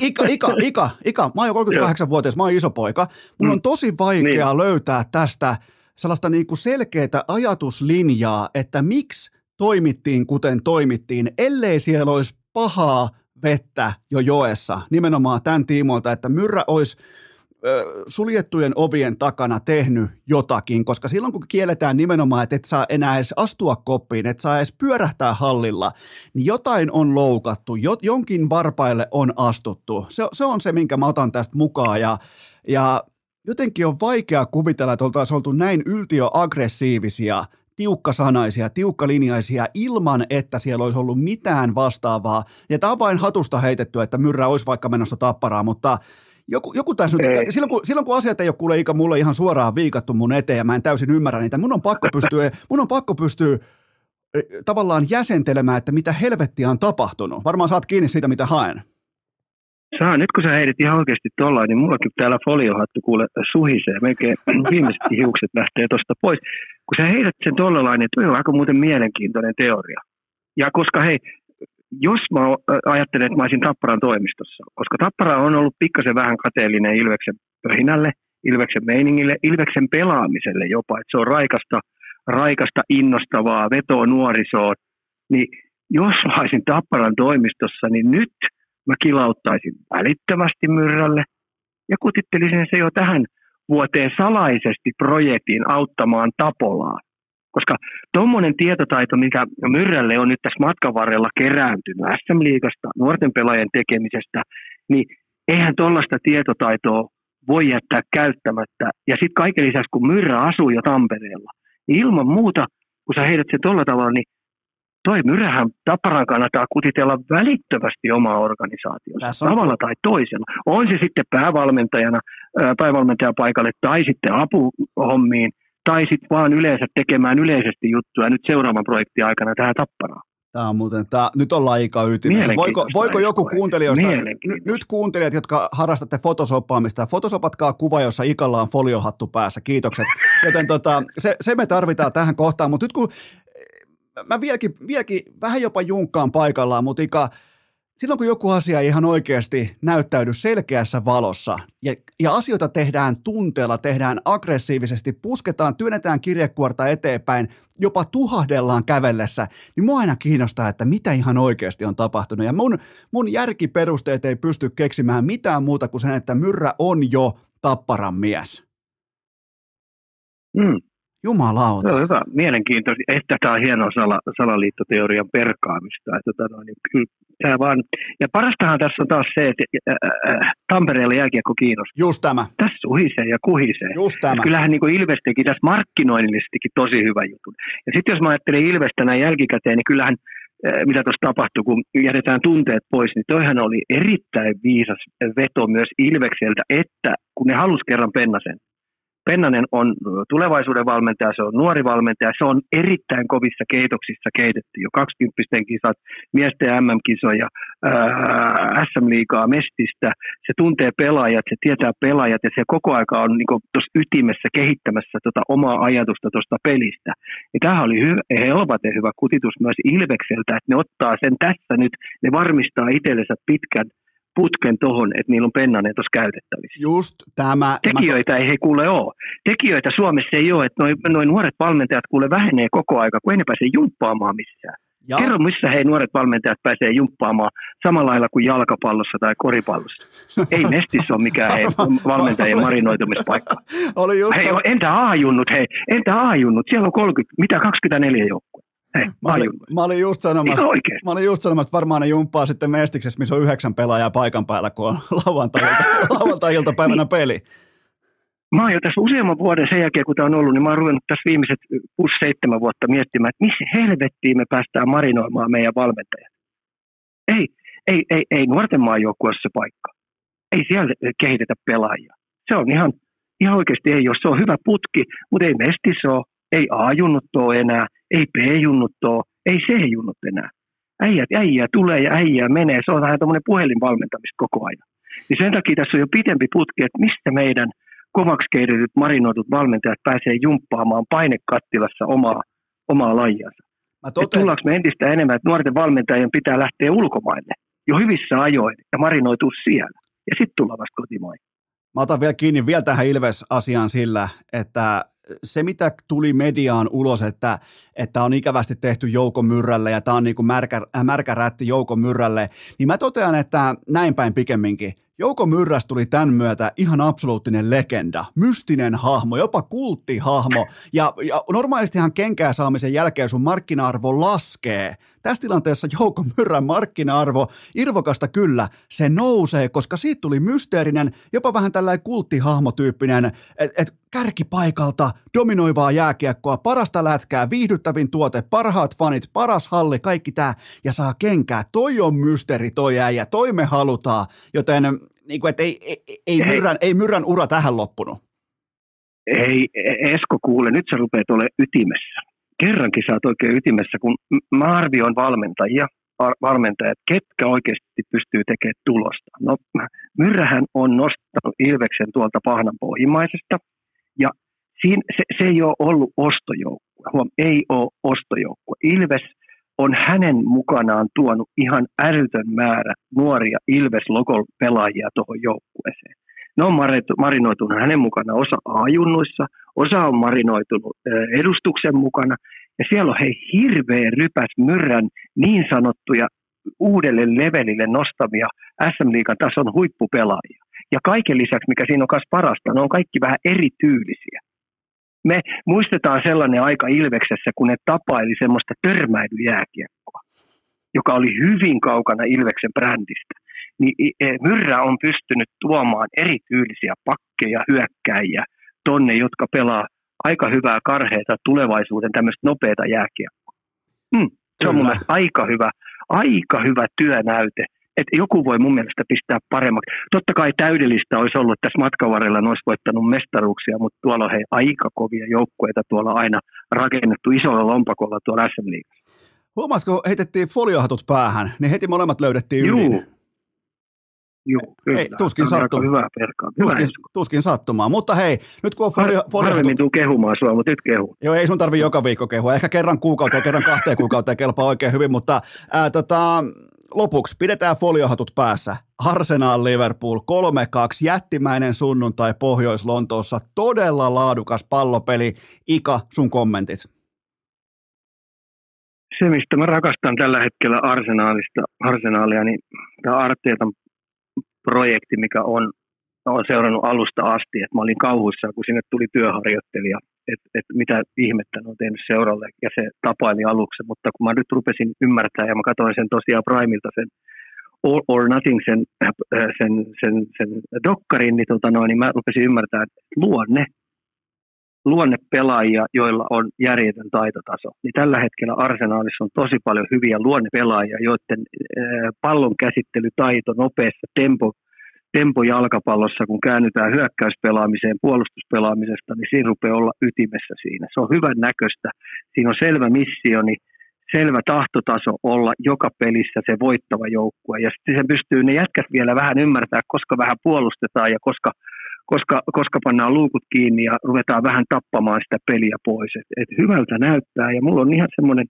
Ika, Ika, Ika, Ika, mä oon jo 38-vuotias, mä oon iso poika. Mun on mm. tosi vaikea niin. löytää tästä sellaista niinku selkeää ajatuslinjaa, että miksi toimittiin kuten toimittiin, ellei siellä olisi pahaa vettä jo joessa, nimenomaan tämän tiimoilta, että Myrrä olisi suljettujen ovien takana tehnyt jotakin, koska silloin kun kielletään nimenomaan, että et saa enää edes astua koppiin, et saa edes pyörähtää hallilla, niin jotain on loukattu, jo, jonkin varpaille on astuttu. Se, se on se, minkä mä otan tästä mukaan ja, ja jotenkin on vaikea kuvitella, että oltaisiin oltu näin yltiöaggressiivisia tiukkasanaisia, tiukkalinjaisia ilman, että siellä olisi ollut mitään vastaavaa. Ja tämä on vain hatusta heitetty, että Myrrä olisi vaikka menossa tapparaa, mutta joku, joku tässä nyt, silloin kun, silloin kun asiat ei ole kuule Ika mulle ihan suoraan viikattu mun eteen ja mä en täysin ymmärrä niitä, mun on pakko pystyä, mun on pakko pystyä eh, tavallaan jäsentelemään, että mitä helvettiä on tapahtunut. Varmaan saat kiinni siitä, mitä haen. Saa, nyt kun sä heidät ihan oikeasti tuolla, niin mullakin täällä foliohattu kuule suhisee. Melkein viimeiset hiukset lähtee tuosta pois kun sä heidät sen tuolla niin tuo on aika muuten mielenkiintoinen teoria. Ja koska hei, jos mä ajattelen, että mä olisin Tapparan toimistossa, koska Tappara on ollut pikkasen vähän kateellinen Ilveksen pöhinälle, Ilveksen meiningille, Ilveksen pelaamiselle jopa, että se on raikasta, raikasta innostavaa, vetoa nuorisoon, niin jos mä olisin Tapparan toimistossa, niin nyt mä kilauttaisin välittömästi myrrälle ja kutittelisin se jo tähän vuoteen salaisesti projektiin auttamaan Tapolaa. Koska tuommoinen tietotaito, mikä Myrrälle on nyt tässä matkan varrella kerääntynyt SM-liigasta, nuorten pelaajien tekemisestä, niin eihän tuollaista tietotaitoa voi jättää käyttämättä. Ja sitten kaiken lisäksi, kun Myrrä asuu jo Tampereella, niin ilman muuta, kun sä heidät sen tuolla tavalla, niin toi myrähän Tapparan kannattaa kutitella välittömästi omaa organisaatiossa, tavalla tai toisella. On se sitten päävalmentajana, päävalmentajan paikalle tai sitten apuhommiin, tai sitten vaan yleensä tekemään yleisesti juttuja nyt seuraavan projektin aikana tähän Tapparaan. Tämä on muuten, tämä, nyt ollaan aika ytimessä. Voiko, voiko joku kuuntelijoista, n- nyt kuuntelijat, jotka harrastatte fotosoppaamista, fotosopatkaa kuva, jossa Ikalla on foliohattu päässä, kiitokset. Joten tota, se, se me tarvitaan tähän kohtaan, mutta nyt kun mä vieläkin, vieläkin vähän jopa junkkaan paikallaan, mutta Ika, silloin kun joku asia ei ihan oikeasti näyttäydy selkeässä valossa ja, ja asioita tehdään tunteella, tehdään aggressiivisesti, pusketaan, työnnetään kirjekuorta eteenpäin, jopa tuhahdellaan kävellessä, niin mua aina kiinnostaa, että mitä ihan oikeasti on tapahtunut. Ja mun, mun järkiperusteet ei pysty keksimään mitään muuta kuin sen, että Myrrä on jo tapparan mies. Mm. Jumalauta. Se on hyvä, mielenkiintoista. Että tämä on hieno sala, salaliittoteorian perkaamista. Että tota noin, niin kyllä, tämä vaan. Ja parastahan tässä on taas se, että äh, Tampereella jääkiekko kiinnostaa. Just tämä. Tässä suhisee ja kuhisee. Just tämä. Kyllähän niin Ilves teki tässä markkinoinnisestikin tosi hyvä jutun. Ja sitten jos mä ajattelen Ilvestä näin jälkikäteen, niin kyllähän mitä tuossa tapahtui, kun jätetään tunteet pois, niin toihan oli erittäin viisas veto myös Ilvekseltä, että kun ne halus kerran Pennasen, Pennanen on tulevaisuuden valmentaja, se on nuori valmentaja, se on erittäin kovissa keitoksissa keitetty. Jo 20 kisat, miesten MM-kisoja, SM-liigaa, Mestistä, se tuntee pelaajat, se tietää pelaajat ja se koko aika on niin tuossa ytimessä kehittämässä tota omaa ajatusta tuosta pelistä. Ja tämähän oli hyvä, helvaten hyvä kutitus myös Ilvekseltä, että ne ottaa sen tässä nyt, ne varmistaa itsellensä pitkän putken tohon, että niillä on pennanen tuossa käytettävissä. Just tämä. Tekijöitä mä... ei he kuule ole. Tekijöitä Suomessa ei ole, että noin noi nuoret valmentajat kuule vähenee koko aika, kun ei ne pääse jumppaamaan missään. Ja. Kerro, missä hei nuoret valmentajat pääsee jumppaamaan samalla lailla kuin jalkapallossa tai koripallossa. Ei Mestissä ole mikään hei, valmentajien marinoitumispaikka. Oli just hei, entä A-junnut, hei, entä A-junnut, siellä on 30, mitä 24 joukkoa. Hei, mä, olin, mä, olin just sanomassa, mä olin just sanomassa, että varmaan ne jumppaa sitten Mestiksessä, missä on yhdeksän pelaajaa paikan päällä, kun on lauantai-iltapäivänä peli. Mä oon jo tässä useamman vuoden sen jälkeen, kun tämä on ollut, niin mä oon ruvennut tässä viimeiset 6-7 vuotta miettimään, että missä helvettiin me päästään marinoimaan meidän valmentajat. Ei, ei, ei, ei nuorten maajoukkueessa se paikka. Ei siellä kehitetä pelaajia. Se on ihan, ihan oikeasti ei, jos se on hyvä putki, mutta ei Mestissä ole, ei A-junnut ole enää, ei B-junnut ole, ei C-junnut enää. Äijät, äijää tulee ja äijää menee, se on vähän tämmöinen puhelinvalmentamista koko ajan. Niin sen takia tässä on jo pitempi putki, että mistä meidän kovaksi keidetyt marinoidut valmentajat pääsee jumppaamaan painekattilassa omaa, omaa lajiansa. Toten... Tullaanko me entistä enemmän, että nuorten valmentajien pitää lähteä ulkomaille jo hyvissä ajoin ja marinoitua siellä. Ja sitten tulla vasta kotimaihin. Mä otan vielä kiinni vielä tähän Ilves-asiaan sillä, että se, mitä tuli mediaan ulos, että, että on ikävästi tehty Jouko Myrrälle ja tämä on niin kuin märkä, äh, märkä rätti Jouko Myrrälle, niin mä totean, että näin päin pikemminkin. Jouko Myrräs tuli tämän myötä ihan absoluuttinen legenda, mystinen hahmo, jopa kulttihahmo. Ja, ja normaalistihan kenkää saamisen jälkeen sun markkina-arvo laskee. Tässä tilanteessa Jouko Myrrän markkina-arvo, irvokasta kyllä, se nousee, koska siitä tuli mysteerinen, jopa vähän tällainen kulttihahmotyyppinen, että et kärkipaikalta dominoivaa jääkiekkoa, parasta lätkää, viihdyttävin tuote, parhaat fanit, paras halli, kaikki tämä, ja saa kenkää. Toi on mysteeri toi äijä, toi me halutaan, joten niin kuin, että ei, ei, ei, myrrän, ei myrrän ura tähän loppunut. Ei, Esko kuule, nyt sä rupeat olemaan ytimessä. Kerrankin sä oot oikein ytimessä, kun mä arvioin valmentajia, valmentajat, ketkä oikeasti pystyy tekemään tulosta. No, Myrrähän on nostanut Ilveksen tuolta pahnan pohjimaisesta, ja siinä, se, se ei ole ollut ostojoukkue. Huom, ei ole ostojoukkue. Ilves on hänen mukanaan tuonut ihan älytön määrä nuoria Ilves-lokol pelaajia tuohon joukkueeseen. Ne on marinoitunut hänen mukana osa A-junnuissa, osa on marinoitunut edustuksen mukana, ja siellä on hei hirveä rypäs myrrän niin sanottuja uudelle levelille nostamia SM-liigan tason huippupelaajia. Ja kaiken lisäksi, mikä siinä on myös parasta, ne on kaikki vähän erityylisiä. Me muistetaan sellainen aika Ilveksessä, kun ne tapaili semmoista törmäilyjääkiekkoa, joka oli hyvin kaukana Ilveksen brändistä. Niin e, Myrrä on pystynyt tuomaan erityylisiä pakkeja, hyökkäjiä tonne, jotka pelaa aika hyvää karheita tulevaisuuden tämmöistä nopeata jääkiekkoa. Hmm, se on mun mielestä aika hyvä, aika hyvä työnäyte että joku voi mun mielestä pistää paremmaksi. Totta kai täydellistä olisi ollut, että tässä matkan varrella ne olisi voittanut mestaruuksia, mutta tuolla on hei, aika kovia joukkueita tuolla aina rakennettu isolla lompakolla tuolla SM. Huomasiko, heitettiin foliohatut päähän, niin heti molemmat löydettiin Juu. ydin. Joo, kyllä. Ei, tuskin, sattu... hyvä perkaa. tuskin, tuskin sattumaan. Mutta hei, nyt kun on folio... folio... Harvemmin tuu kehumaan sua, mutta nyt kehu. Joo, ei sun tarvi joka viikko kehua. Ehkä kerran kuukauteen, kerran kahteen kuukauteen kelpaa oikein hyvin, mutta ää, tota, lopuksi pidetään foliohatut päässä. Arsenal Liverpool 3-2, jättimäinen sunnuntai Pohjois-Lontoossa, todella laadukas pallopeli. Ika, sun kommentit. Se, mistä mä rakastan tällä hetkellä Arsenaalista, Arsenaalia, niin tämä Arteetan projekti, mikä on, on seurannut alusta asti, että mä olin kauhuissa, kun sinne tuli työharjoittelija että et mitä ihmettä ne on tehnyt seuralle, ja se tapaili aluksi, mutta kun mä nyt rupesin ymmärtää, ja mä katsoin sen tosiaan Primeilta sen All or Nothing sen, äh, sen, sen, sen dokkarin, niin, tota noin, niin mä rupesin ymmärtää, että luonne, luonne pelaajia, joilla on järjetön taitotaso. Niin tällä hetkellä arsenaalissa on tosi paljon hyviä luonnepelaajia, joiden äh, pallon käsittelytaito nopeassa tempo, tempo jalkapallossa, kun käännytään hyökkäyspelaamiseen, puolustuspelaamisesta, niin siinä rupeaa olla ytimessä siinä. Se on hyvän näköistä, siinä on selvä missio, niin selvä tahtotaso olla joka pelissä se voittava joukkue. Ja sitten se pystyy ne jätkät vielä vähän ymmärtää, koska vähän puolustetaan ja koska, koska, koska pannaan luukut kiinni ja ruvetaan vähän tappamaan sitä peliä pois. Et, et hyvältä näyttää ja mulla on ihan semmoinen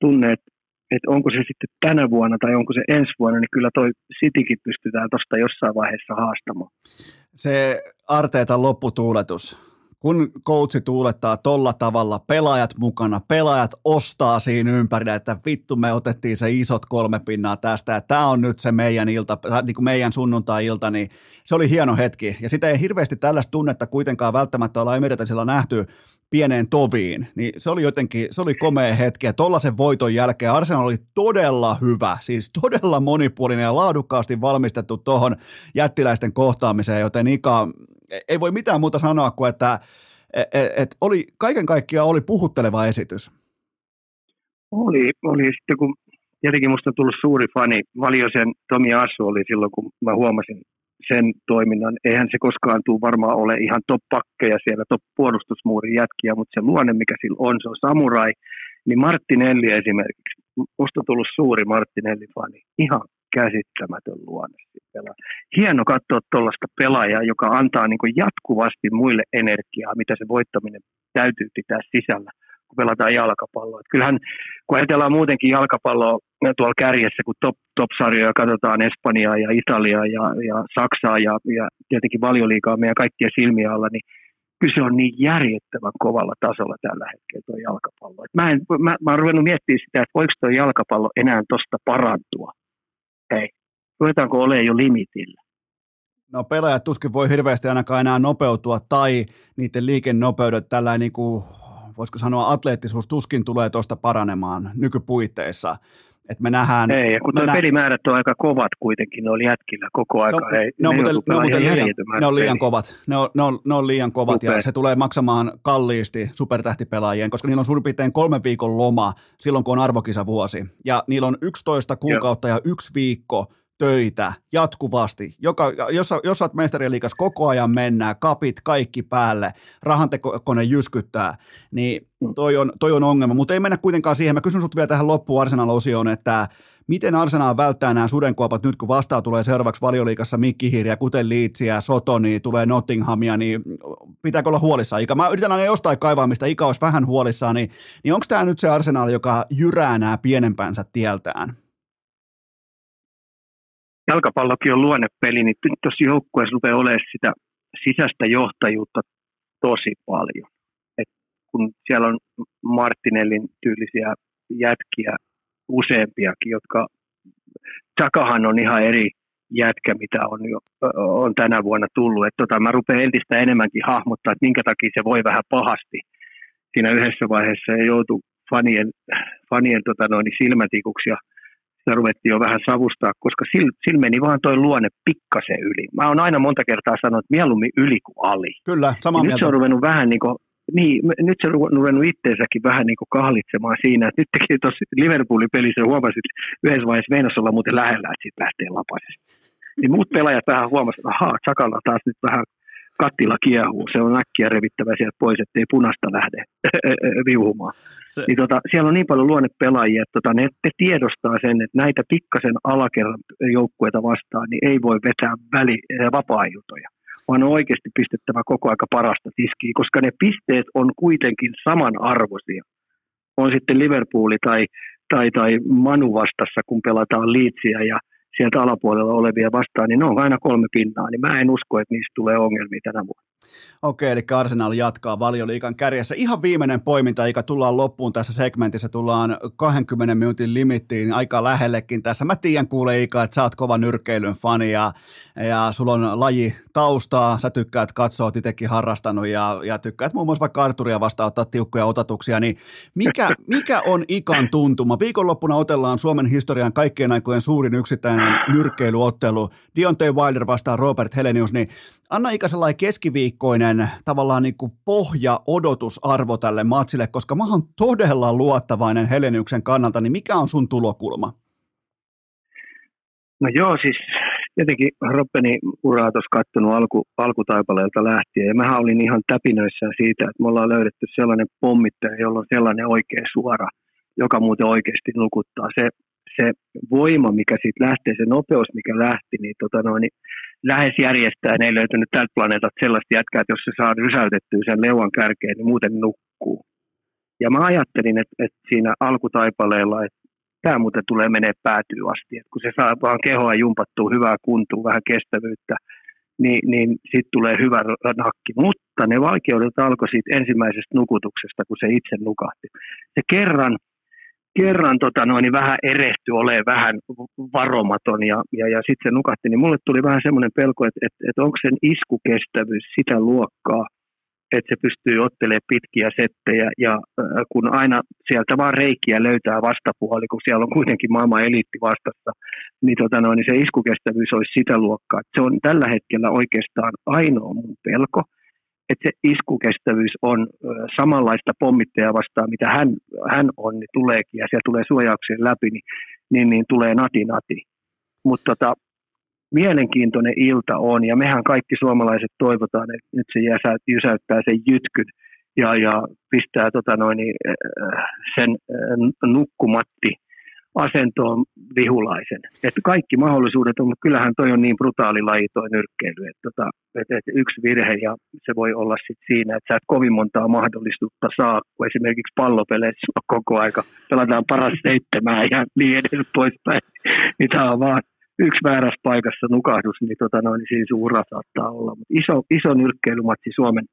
tunne, että et onko se sitten tänä vuonna tai onko se ensi vuonna, niin kyllä toi Citykin pystytään tuosta jossain vaiheessa haastamaan. Se Arteetan lopputuuletus, kun coachi tuulettaa tolla tavalla, pelaajat mukana, pelaajat ostaa siinä ympärillä, että vittu me otettiin se isot kolme pinnaa tästä, ja tämä on nyt se meidän ilta, niin kuin meidän sunnuntai-ilta, niin se oli hieno hetki. Ja sitä ei hirveästi tällaista tunnetta kuitenkaan välttämättä olla Emiratisilla nähty pieneen toviin, niin se oli jotenkin, se oli komea hetki, ja tollaisen voiton jälkeen Arsenal oli todella hyvä, siis todella monipuolinen ja laadukkaasti valmistettu tuohon jättiläisten kohtaamiseen, joten Ika, ei voi mitään muuta sanoa kuin, että et, e, et oli, kaiken kaikkiaan oli puhutteleva esitys. Oli, oli sitten kun tietenkin musta on tullut suuri fani, Valiosen Tomi Assu oli silloin, kun mä huomasin sen toiminnan. Eihän se koskaan tule varmaan ole ihan top-pakkeja siellä, top-puolustusmuurin jätkiä, mutta se luonne, mikä sillä on, se on samurai. Niin Martinelli esimerkiksi, musta on tullut suuri Martinelli-fani. Ihan käsittämätön luonne. Hieno katsoa tuollaista pelaajaa, joka antaa niin kuin jatkuvasti muille energiaa, mitä se voittaminen täytyy pitää sisällä, kun pelataan jalkapalloa. Kyllähän, kun ajatellaan muutenkin jalkapalloa tuolla kärjessä, kun top, top-sarjoja katsotaan Espanjaa ja Italiaa ja, ja Saksaa ja, ja tietenkin valioliikaa meidän kaikkien silmiä alla, niin kyllä se on niin järjettävän kovalla tasolla tällä hetkellä tuo jalkapallo. Et mä, en, mä, mä oon ruvennut miettimään sitä, että voiko tuo jalkapallo enää tuosta parantua ei. Ruvetaanko olemaan jo limitillä? No pelaajat tuskin voi hirveästi ainakaan enää nopeutua tai niiden liikennopeudet tällä niin kuin, voisiko sanoa atleettisuus tuskin tulee tuosta paranemaan nykypuitteissa. Et me nähdään, ei, ja kun tuo nä- pelimäärät on aika kovat kuitenkin, ne oli jätkillä koko aika. No, ei, ne, on, muuten, ne, on muuten liian, ne on liian kovat, ne on, ne on, ne on liian kovat Super. ja se tulee maksamaan kalliisti supertähtipelaajien, koska niillä on suurin piirtein kolme viikon loma silloin, kun on arvokisavuosi. Ja niillä on 11 kuukautta Joo. ja yksi viikko töitä jatkuvasti. Joka, jos, jos olet mestarien liikas koko ajan mennään, kapit kaikki päälle, rahantekone jyskyttää, niin mm. toi on, toi on ongelma. Mutta ei mennä kuitenkaan siihen. Mä kysyn sut vielä tähän loppuun Arsenal-osioon, että miten Arsenal välttää nämä sudenkuopat nyt, kun vastaan tulee seuraavaksi valioliikassa Mikkihiiriä, kuten Liitsiä, Sotoni, tulee Nottinghamia, niin pitääkö olla huolissaan? Ika, mä yritän aina jostain kaivaa, mistä Ika olisi vähän huolissaan, niin, niin onko tämä nyt se Arsenal, joka jyrää nämä pienempänsä tieltään? Jalkapallokin on luonnepeli, niin nyt tuossa joukkueessa rupeaa olemaan sitä sisäistä johtajuutta tosi paljon. Et kun siellä on Martinellin tyylisiä jätkiä useampiakin, jotka Takahan on ihan eri jätkä, mitä on, jo, on tänä vuonna tullut. Et tota, mä rupean entistä enemmänkin hahmottaa, että minkä takia se voi vähän pahasti. Siinä yhdessä vaiheessa ja joutu fanien, fanien tota noin, silmätikuksi ja sitä ruvettiin jo vähän savustaa, koska sillä sil meni vaan toi luonne pikkasen yli. Mä oon aina monta kertaa sanonut, että mieluummin yli kuin ali. Kyllä, samaa mieltä. Nyt se on ruvennut vähän niin kuin, niin, nyt se on ruvennut itteensäkin vähän niin kuin kahlitsemaan siinä, että nyt teki tuossa Liverpoolin pelissä huomasit, että yhdessä vaiheessa meinasi olla muuten lähellä, että siitä lähtee lapasesta. Niin muut pelaajat vähän huomasivat, että ahaa, Sakalla taas nyt vähän kattila kiehuu, se on äkkiä revittävä sieltä pois, ettei punasta lähde viuhumaan. Se... Niin tota, siellä on niin paljon luonnepelaajia, että tota, ne, ne tiedostaa sen, että näitä pikkasen alakerran joukkueita vastaan, niin ei voi vetää väli, vapaa-iltoja vaan on oikeasti pistettävä koko aika parasta tiskiä, koska ne pisteet on kuitenkin samanarvoisia. On sitten Liverpooli tai, tai, tai Manu vastassa, kun pelataan Liitsiä ja sieltä alapuolella olevia vastaan, niin ne on aina kolme pinnaa, niin mä en usko, että niistä tulee ongelmia tänä vuonna. Okei, eli Arsenal jatkaa valioliikan kärjessä. Ihan viimeinen poiminta, eikä tullaan loppuun tässä segmentissä, tullaan 20 minuutin limittiin aika lähellekin tässä. Mä tiedän kuule Ika, että sä oot kova nyrkkeilyn fani ja, ja sulla on laji taustaa, sä tykkäät katsoa, oot itsekin harrastanut ja, ja tykkäät muun muassa vaikka Arturia vastaan ottaa tiukkoja otatuksia, niin mikä, mikä on Ikan tuntuma? Viikonloppuna otellaan Suomen historian kaikkien aikojen suurin yksittäinen nyrkkeilyottelu, Deontay Wilder vastaan Robert Helenius, niin anna Ika sellainen keskiviikkoinen tavallaan niin kuin pohja-odotusarvo tälle matsille, koska mä oon todella luottavainen Heleniuksen kannalta, niin mikä on sun tulokulma? No joo, siis jotenkin Roppeni uraa tuossa kattonut alku, alkutaipaleelta lähtien, ja mähän olin ihan täpinöissään siitä, että me ollaan löydetty sellainen pommittaja, jolla on sellainen oikea suora, joka muuten oikeasti nukuttaa. Se, se voima, mikä siitä lähtee, se nopeus, mikä lähti, niin, tota noin, niin lähes järjestään ei löytynyt tältä planeetalta sellaista jätkää, että jos se saa rysäytettyä sen leuan kärkeen, niin muuten nukkuu. Ja mä ajattelin, että, että siinä alkutaipaleella, että tämä muuten tulee menee päätyy asti. että kun se saa vaan kehoa jumpattua hyvää kuntua, vähän kestävyyttä, niin, niin sitten tulee hyvä nakki. Mutta ne vaikeudet alkoi siitä ensimmäisestä nukutuksesta, kun se itse nukahti. Se kerran kerran tota noin, niin vähän erehty, ole vähän varomaton ja, ja, ja sitten se nukahti, niin mulle tuli vähän semmoinen pelko, että, että, että onko sen iskukestävyys sitä luokkaa, että se pystyy ottelemaan pitkiä settejä ja äh, kun aina sieltä vaan reikiä löytää vastapuoli, kun siellä on kuitenkin maailman eliitti vastassa, niin, tota noin, niin se iskukestävyys olisi sitä luokkaa. Se on tällä hetkellä oikeastaan ainoa mun pelko, että se iskukestävyys on samanlaista pommittajaa vastaan, mitä hän, hän on, niin tuleekin, ja siellä tulee suojauksien läpi, niin, niin, niin tulee nati nati. Mutta tota, mielenkiintoinen ilta on, ja mehän kaikki suomalaiset toivotaan, että nyt se jysäyttää sen jytkyn, ja, ja pistää tota noin, sen nukkumatti asentoon vihulaisen. Että kaikki mahdollisuudet on, mutta kyllähän toi on niin brutaali laji toi nyrkkeily, että, tota, että, että yksi virhe ja se voi olla sit siinä, että sä et kovin montaa mahdollisuutta saa, kun esimerkiksi pallopeleissä on koko aika pelataan paras seitsemää ja niin edes poispäin. Niin tämä on vaan yksi väärässä paikassa nukahdus, niin, tota noin, niin siinä suura saattaa olla. Mutta iso, iso nyrkkeilymatsi Suomen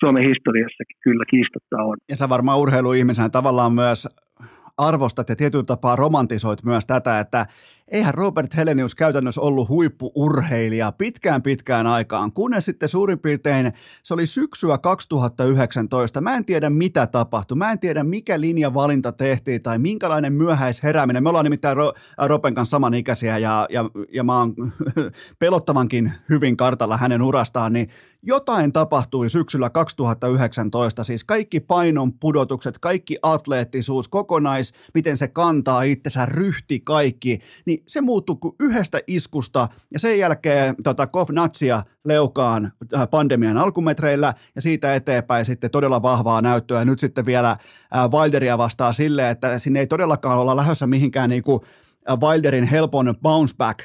Suomen historiassakin kyllä kiistatta on. Ja sä varmaan urheiluihmisenä tavallaan myös arvostat ja tietyllä tapaa romantisoit myös tätä, että eihän Robert Helenius käytännössä ollut huippuurheilija pitkään pitkään aikaan, kunnes sitten suurin piirtein se oli syksyä 2019. Mä en tiedä mitä tapahtui, mä en tiedä mikä linjavalinta tehtiin tai minkälainen myöhäisherääminen. Me ollaan nimittäin Ropen kanssa samanikäisiä ja, ja, ja mä oon pelottavankin hyvin kartalla hänen urastaan, niin jotain tapahtui syksyllä 2019, siis kaikki painon pudotukset, kaikki atleettisuus, kokonais, miten se kantaa itsensä, ryhti kaikki, niin niin se muuttui kuin yhdestä iskusta ja sen jälkeen tota, Kof Natsia leukaan äh, pandemian alkumetreillä ja siitä eteenpäin sitten todella vahvaa näyttöä. Nyt sitten vielä äh, Wilderia vastaa sille, että sinne ei todellakaan olla lähdössä mihinkään niin kuin äh, Wilderin helpon bounce back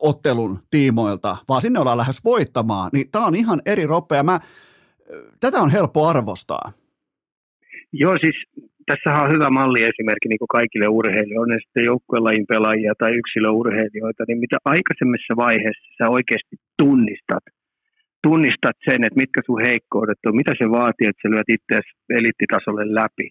ottelun tiimoilta, vaan sinne ollaan lähes voittamaan. Niin tämä on ihan eri ropea. Mä, tätä on helppo arvostaa. Joo, siis tässä on hyvä malli esimerkki niin kaikille urheilijoille, ne sitten joukkuelajin pelaajia tai yksilöurheilijoita, niin mitä aikaisemmassa vaiheessa sä oikeasti tunnistat, tunnistat sen, että mitkä sun heikkoudet on, mitä se vaatii, että sä lyöt itseäsi eliittitasolle läpi.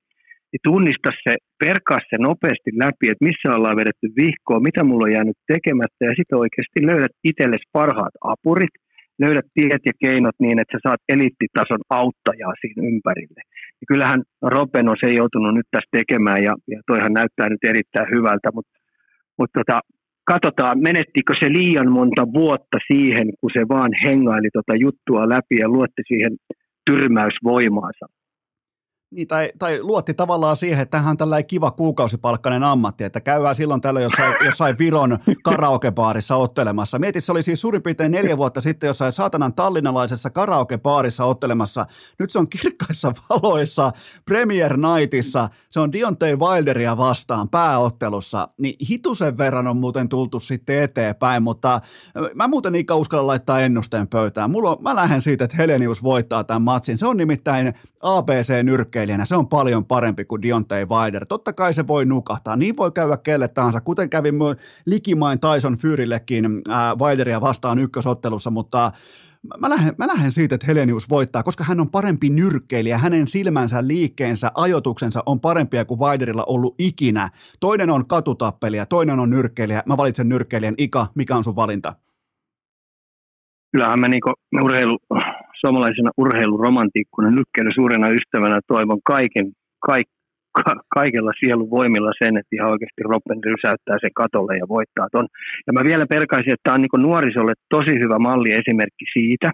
Niin tunnista se, perkaa se nopeasti läpi, että missä ollaan vedetty vihkoa, mitä mulla on jäänyt tekemättä, ja sitten oikeasti löydät itsellesi parhaat apurit, löydät tiet ja keinot niin, että sä saat eliittitason auttajaa siinä ympärille. Ja kyllähän Roben on se joutunut nyt tässä tekemään ja, ja toihan näyttää nyt erittäin hyvältä, mutta, mutta tota, katsotaan, menettikö se liian monta vuotta siihen, kun se vaan hengaili tota juttua läpi ja luotti siihen tyrmäysvoimaansa. Niin, tai, tai luotti tavallaan siihen, että tämähän on tällainen kiva kuukausipalkkainen ammatti, että käydään silloin tällöin jossain, jossain Viron karaokebaarissa ottelemassa. Mieti, se oli siis suurin piirtein neljä vuotta sitten jossain saatanan tallinnalaisessa karaokebaarissa ottelemassa. Nyt se on kirkkaissa valoissa Premier Nightissa. Se on Dionte Wilderia vastaan pääottelussa. Niin hitusen verran on muuten tultu sitten eteenpäin, mutta mä muuten ikä uskalla laittaa ennusteen pöytään. Mulla on, mä lähden siitä, että Helenius voittaa tämän matsin. Se on nimittäin ABC-nyrkkeily nyrkkeilijänä se on paljon parempi kuin Deontay Wilder. Totta kai se voi nukahtaa, niin voi käydä kelle tahansa, kuten kävi likimain Tyson Furyllekin ää, Wilderia vastaan ykkösottelussa, mutta mä lähden, mä lähden siitä, että Helenius voittaa, koska hän on parempi nyrkkeilijä. Hänen silmänsä, liikkeensä, ajotuksensa on parempia kuin Wilderilla ollut ikinä. Toinen on katutappelija, toinen on nyrkkeilijä. Mä valitsen nyrkkeilijän. Ika, mikä on sun valinta? Kyllähän mä niinku urheilu, suomalaisena urheiluromantiikkuna nykkeily suurena ystävänä toivon kaiken, kaik, ka, kaikella sielun voimilla sen, että ihan oikeasti Robben rysäyttää sen katolle ja voittaa ton. Ja mä vielä pelkaisin, että tämä on niin nuorisolle tosi hyvä malli esimerkki siitä,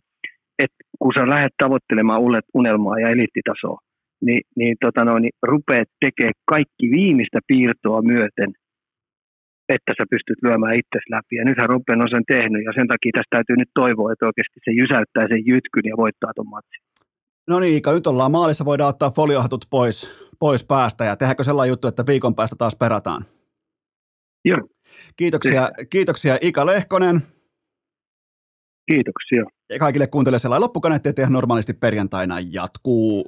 että kun sä lähdet tavoittelemaan unelmaa ja eliittitasoa, niin, niin, tota noin, niin rupeat tekemään kaikki viimeistä piirtoa myöten, että sä pystyt lyömään itsesi läpi. Ja nythän Robben on sen tehnyt, ja sen takia tästä täytyy nyt toivoa, että oikeasti se jysäyttää sen jytkyn ja voittaa ton matsin. No niin, Ika, nyt ollaan maalissa, voidaan ottaa foliohatut pois, pois päästä ja tehdäänkö sellainen juttu, että viikon päästä taas perataan? Joo. Kiitoksia, kiitoksia Ika Lehkonen. Kiitoksia. Ja kaikille kuuntelijoille sellainen loppukaneetti, että ihan normaalisti perjantaina jatkuu.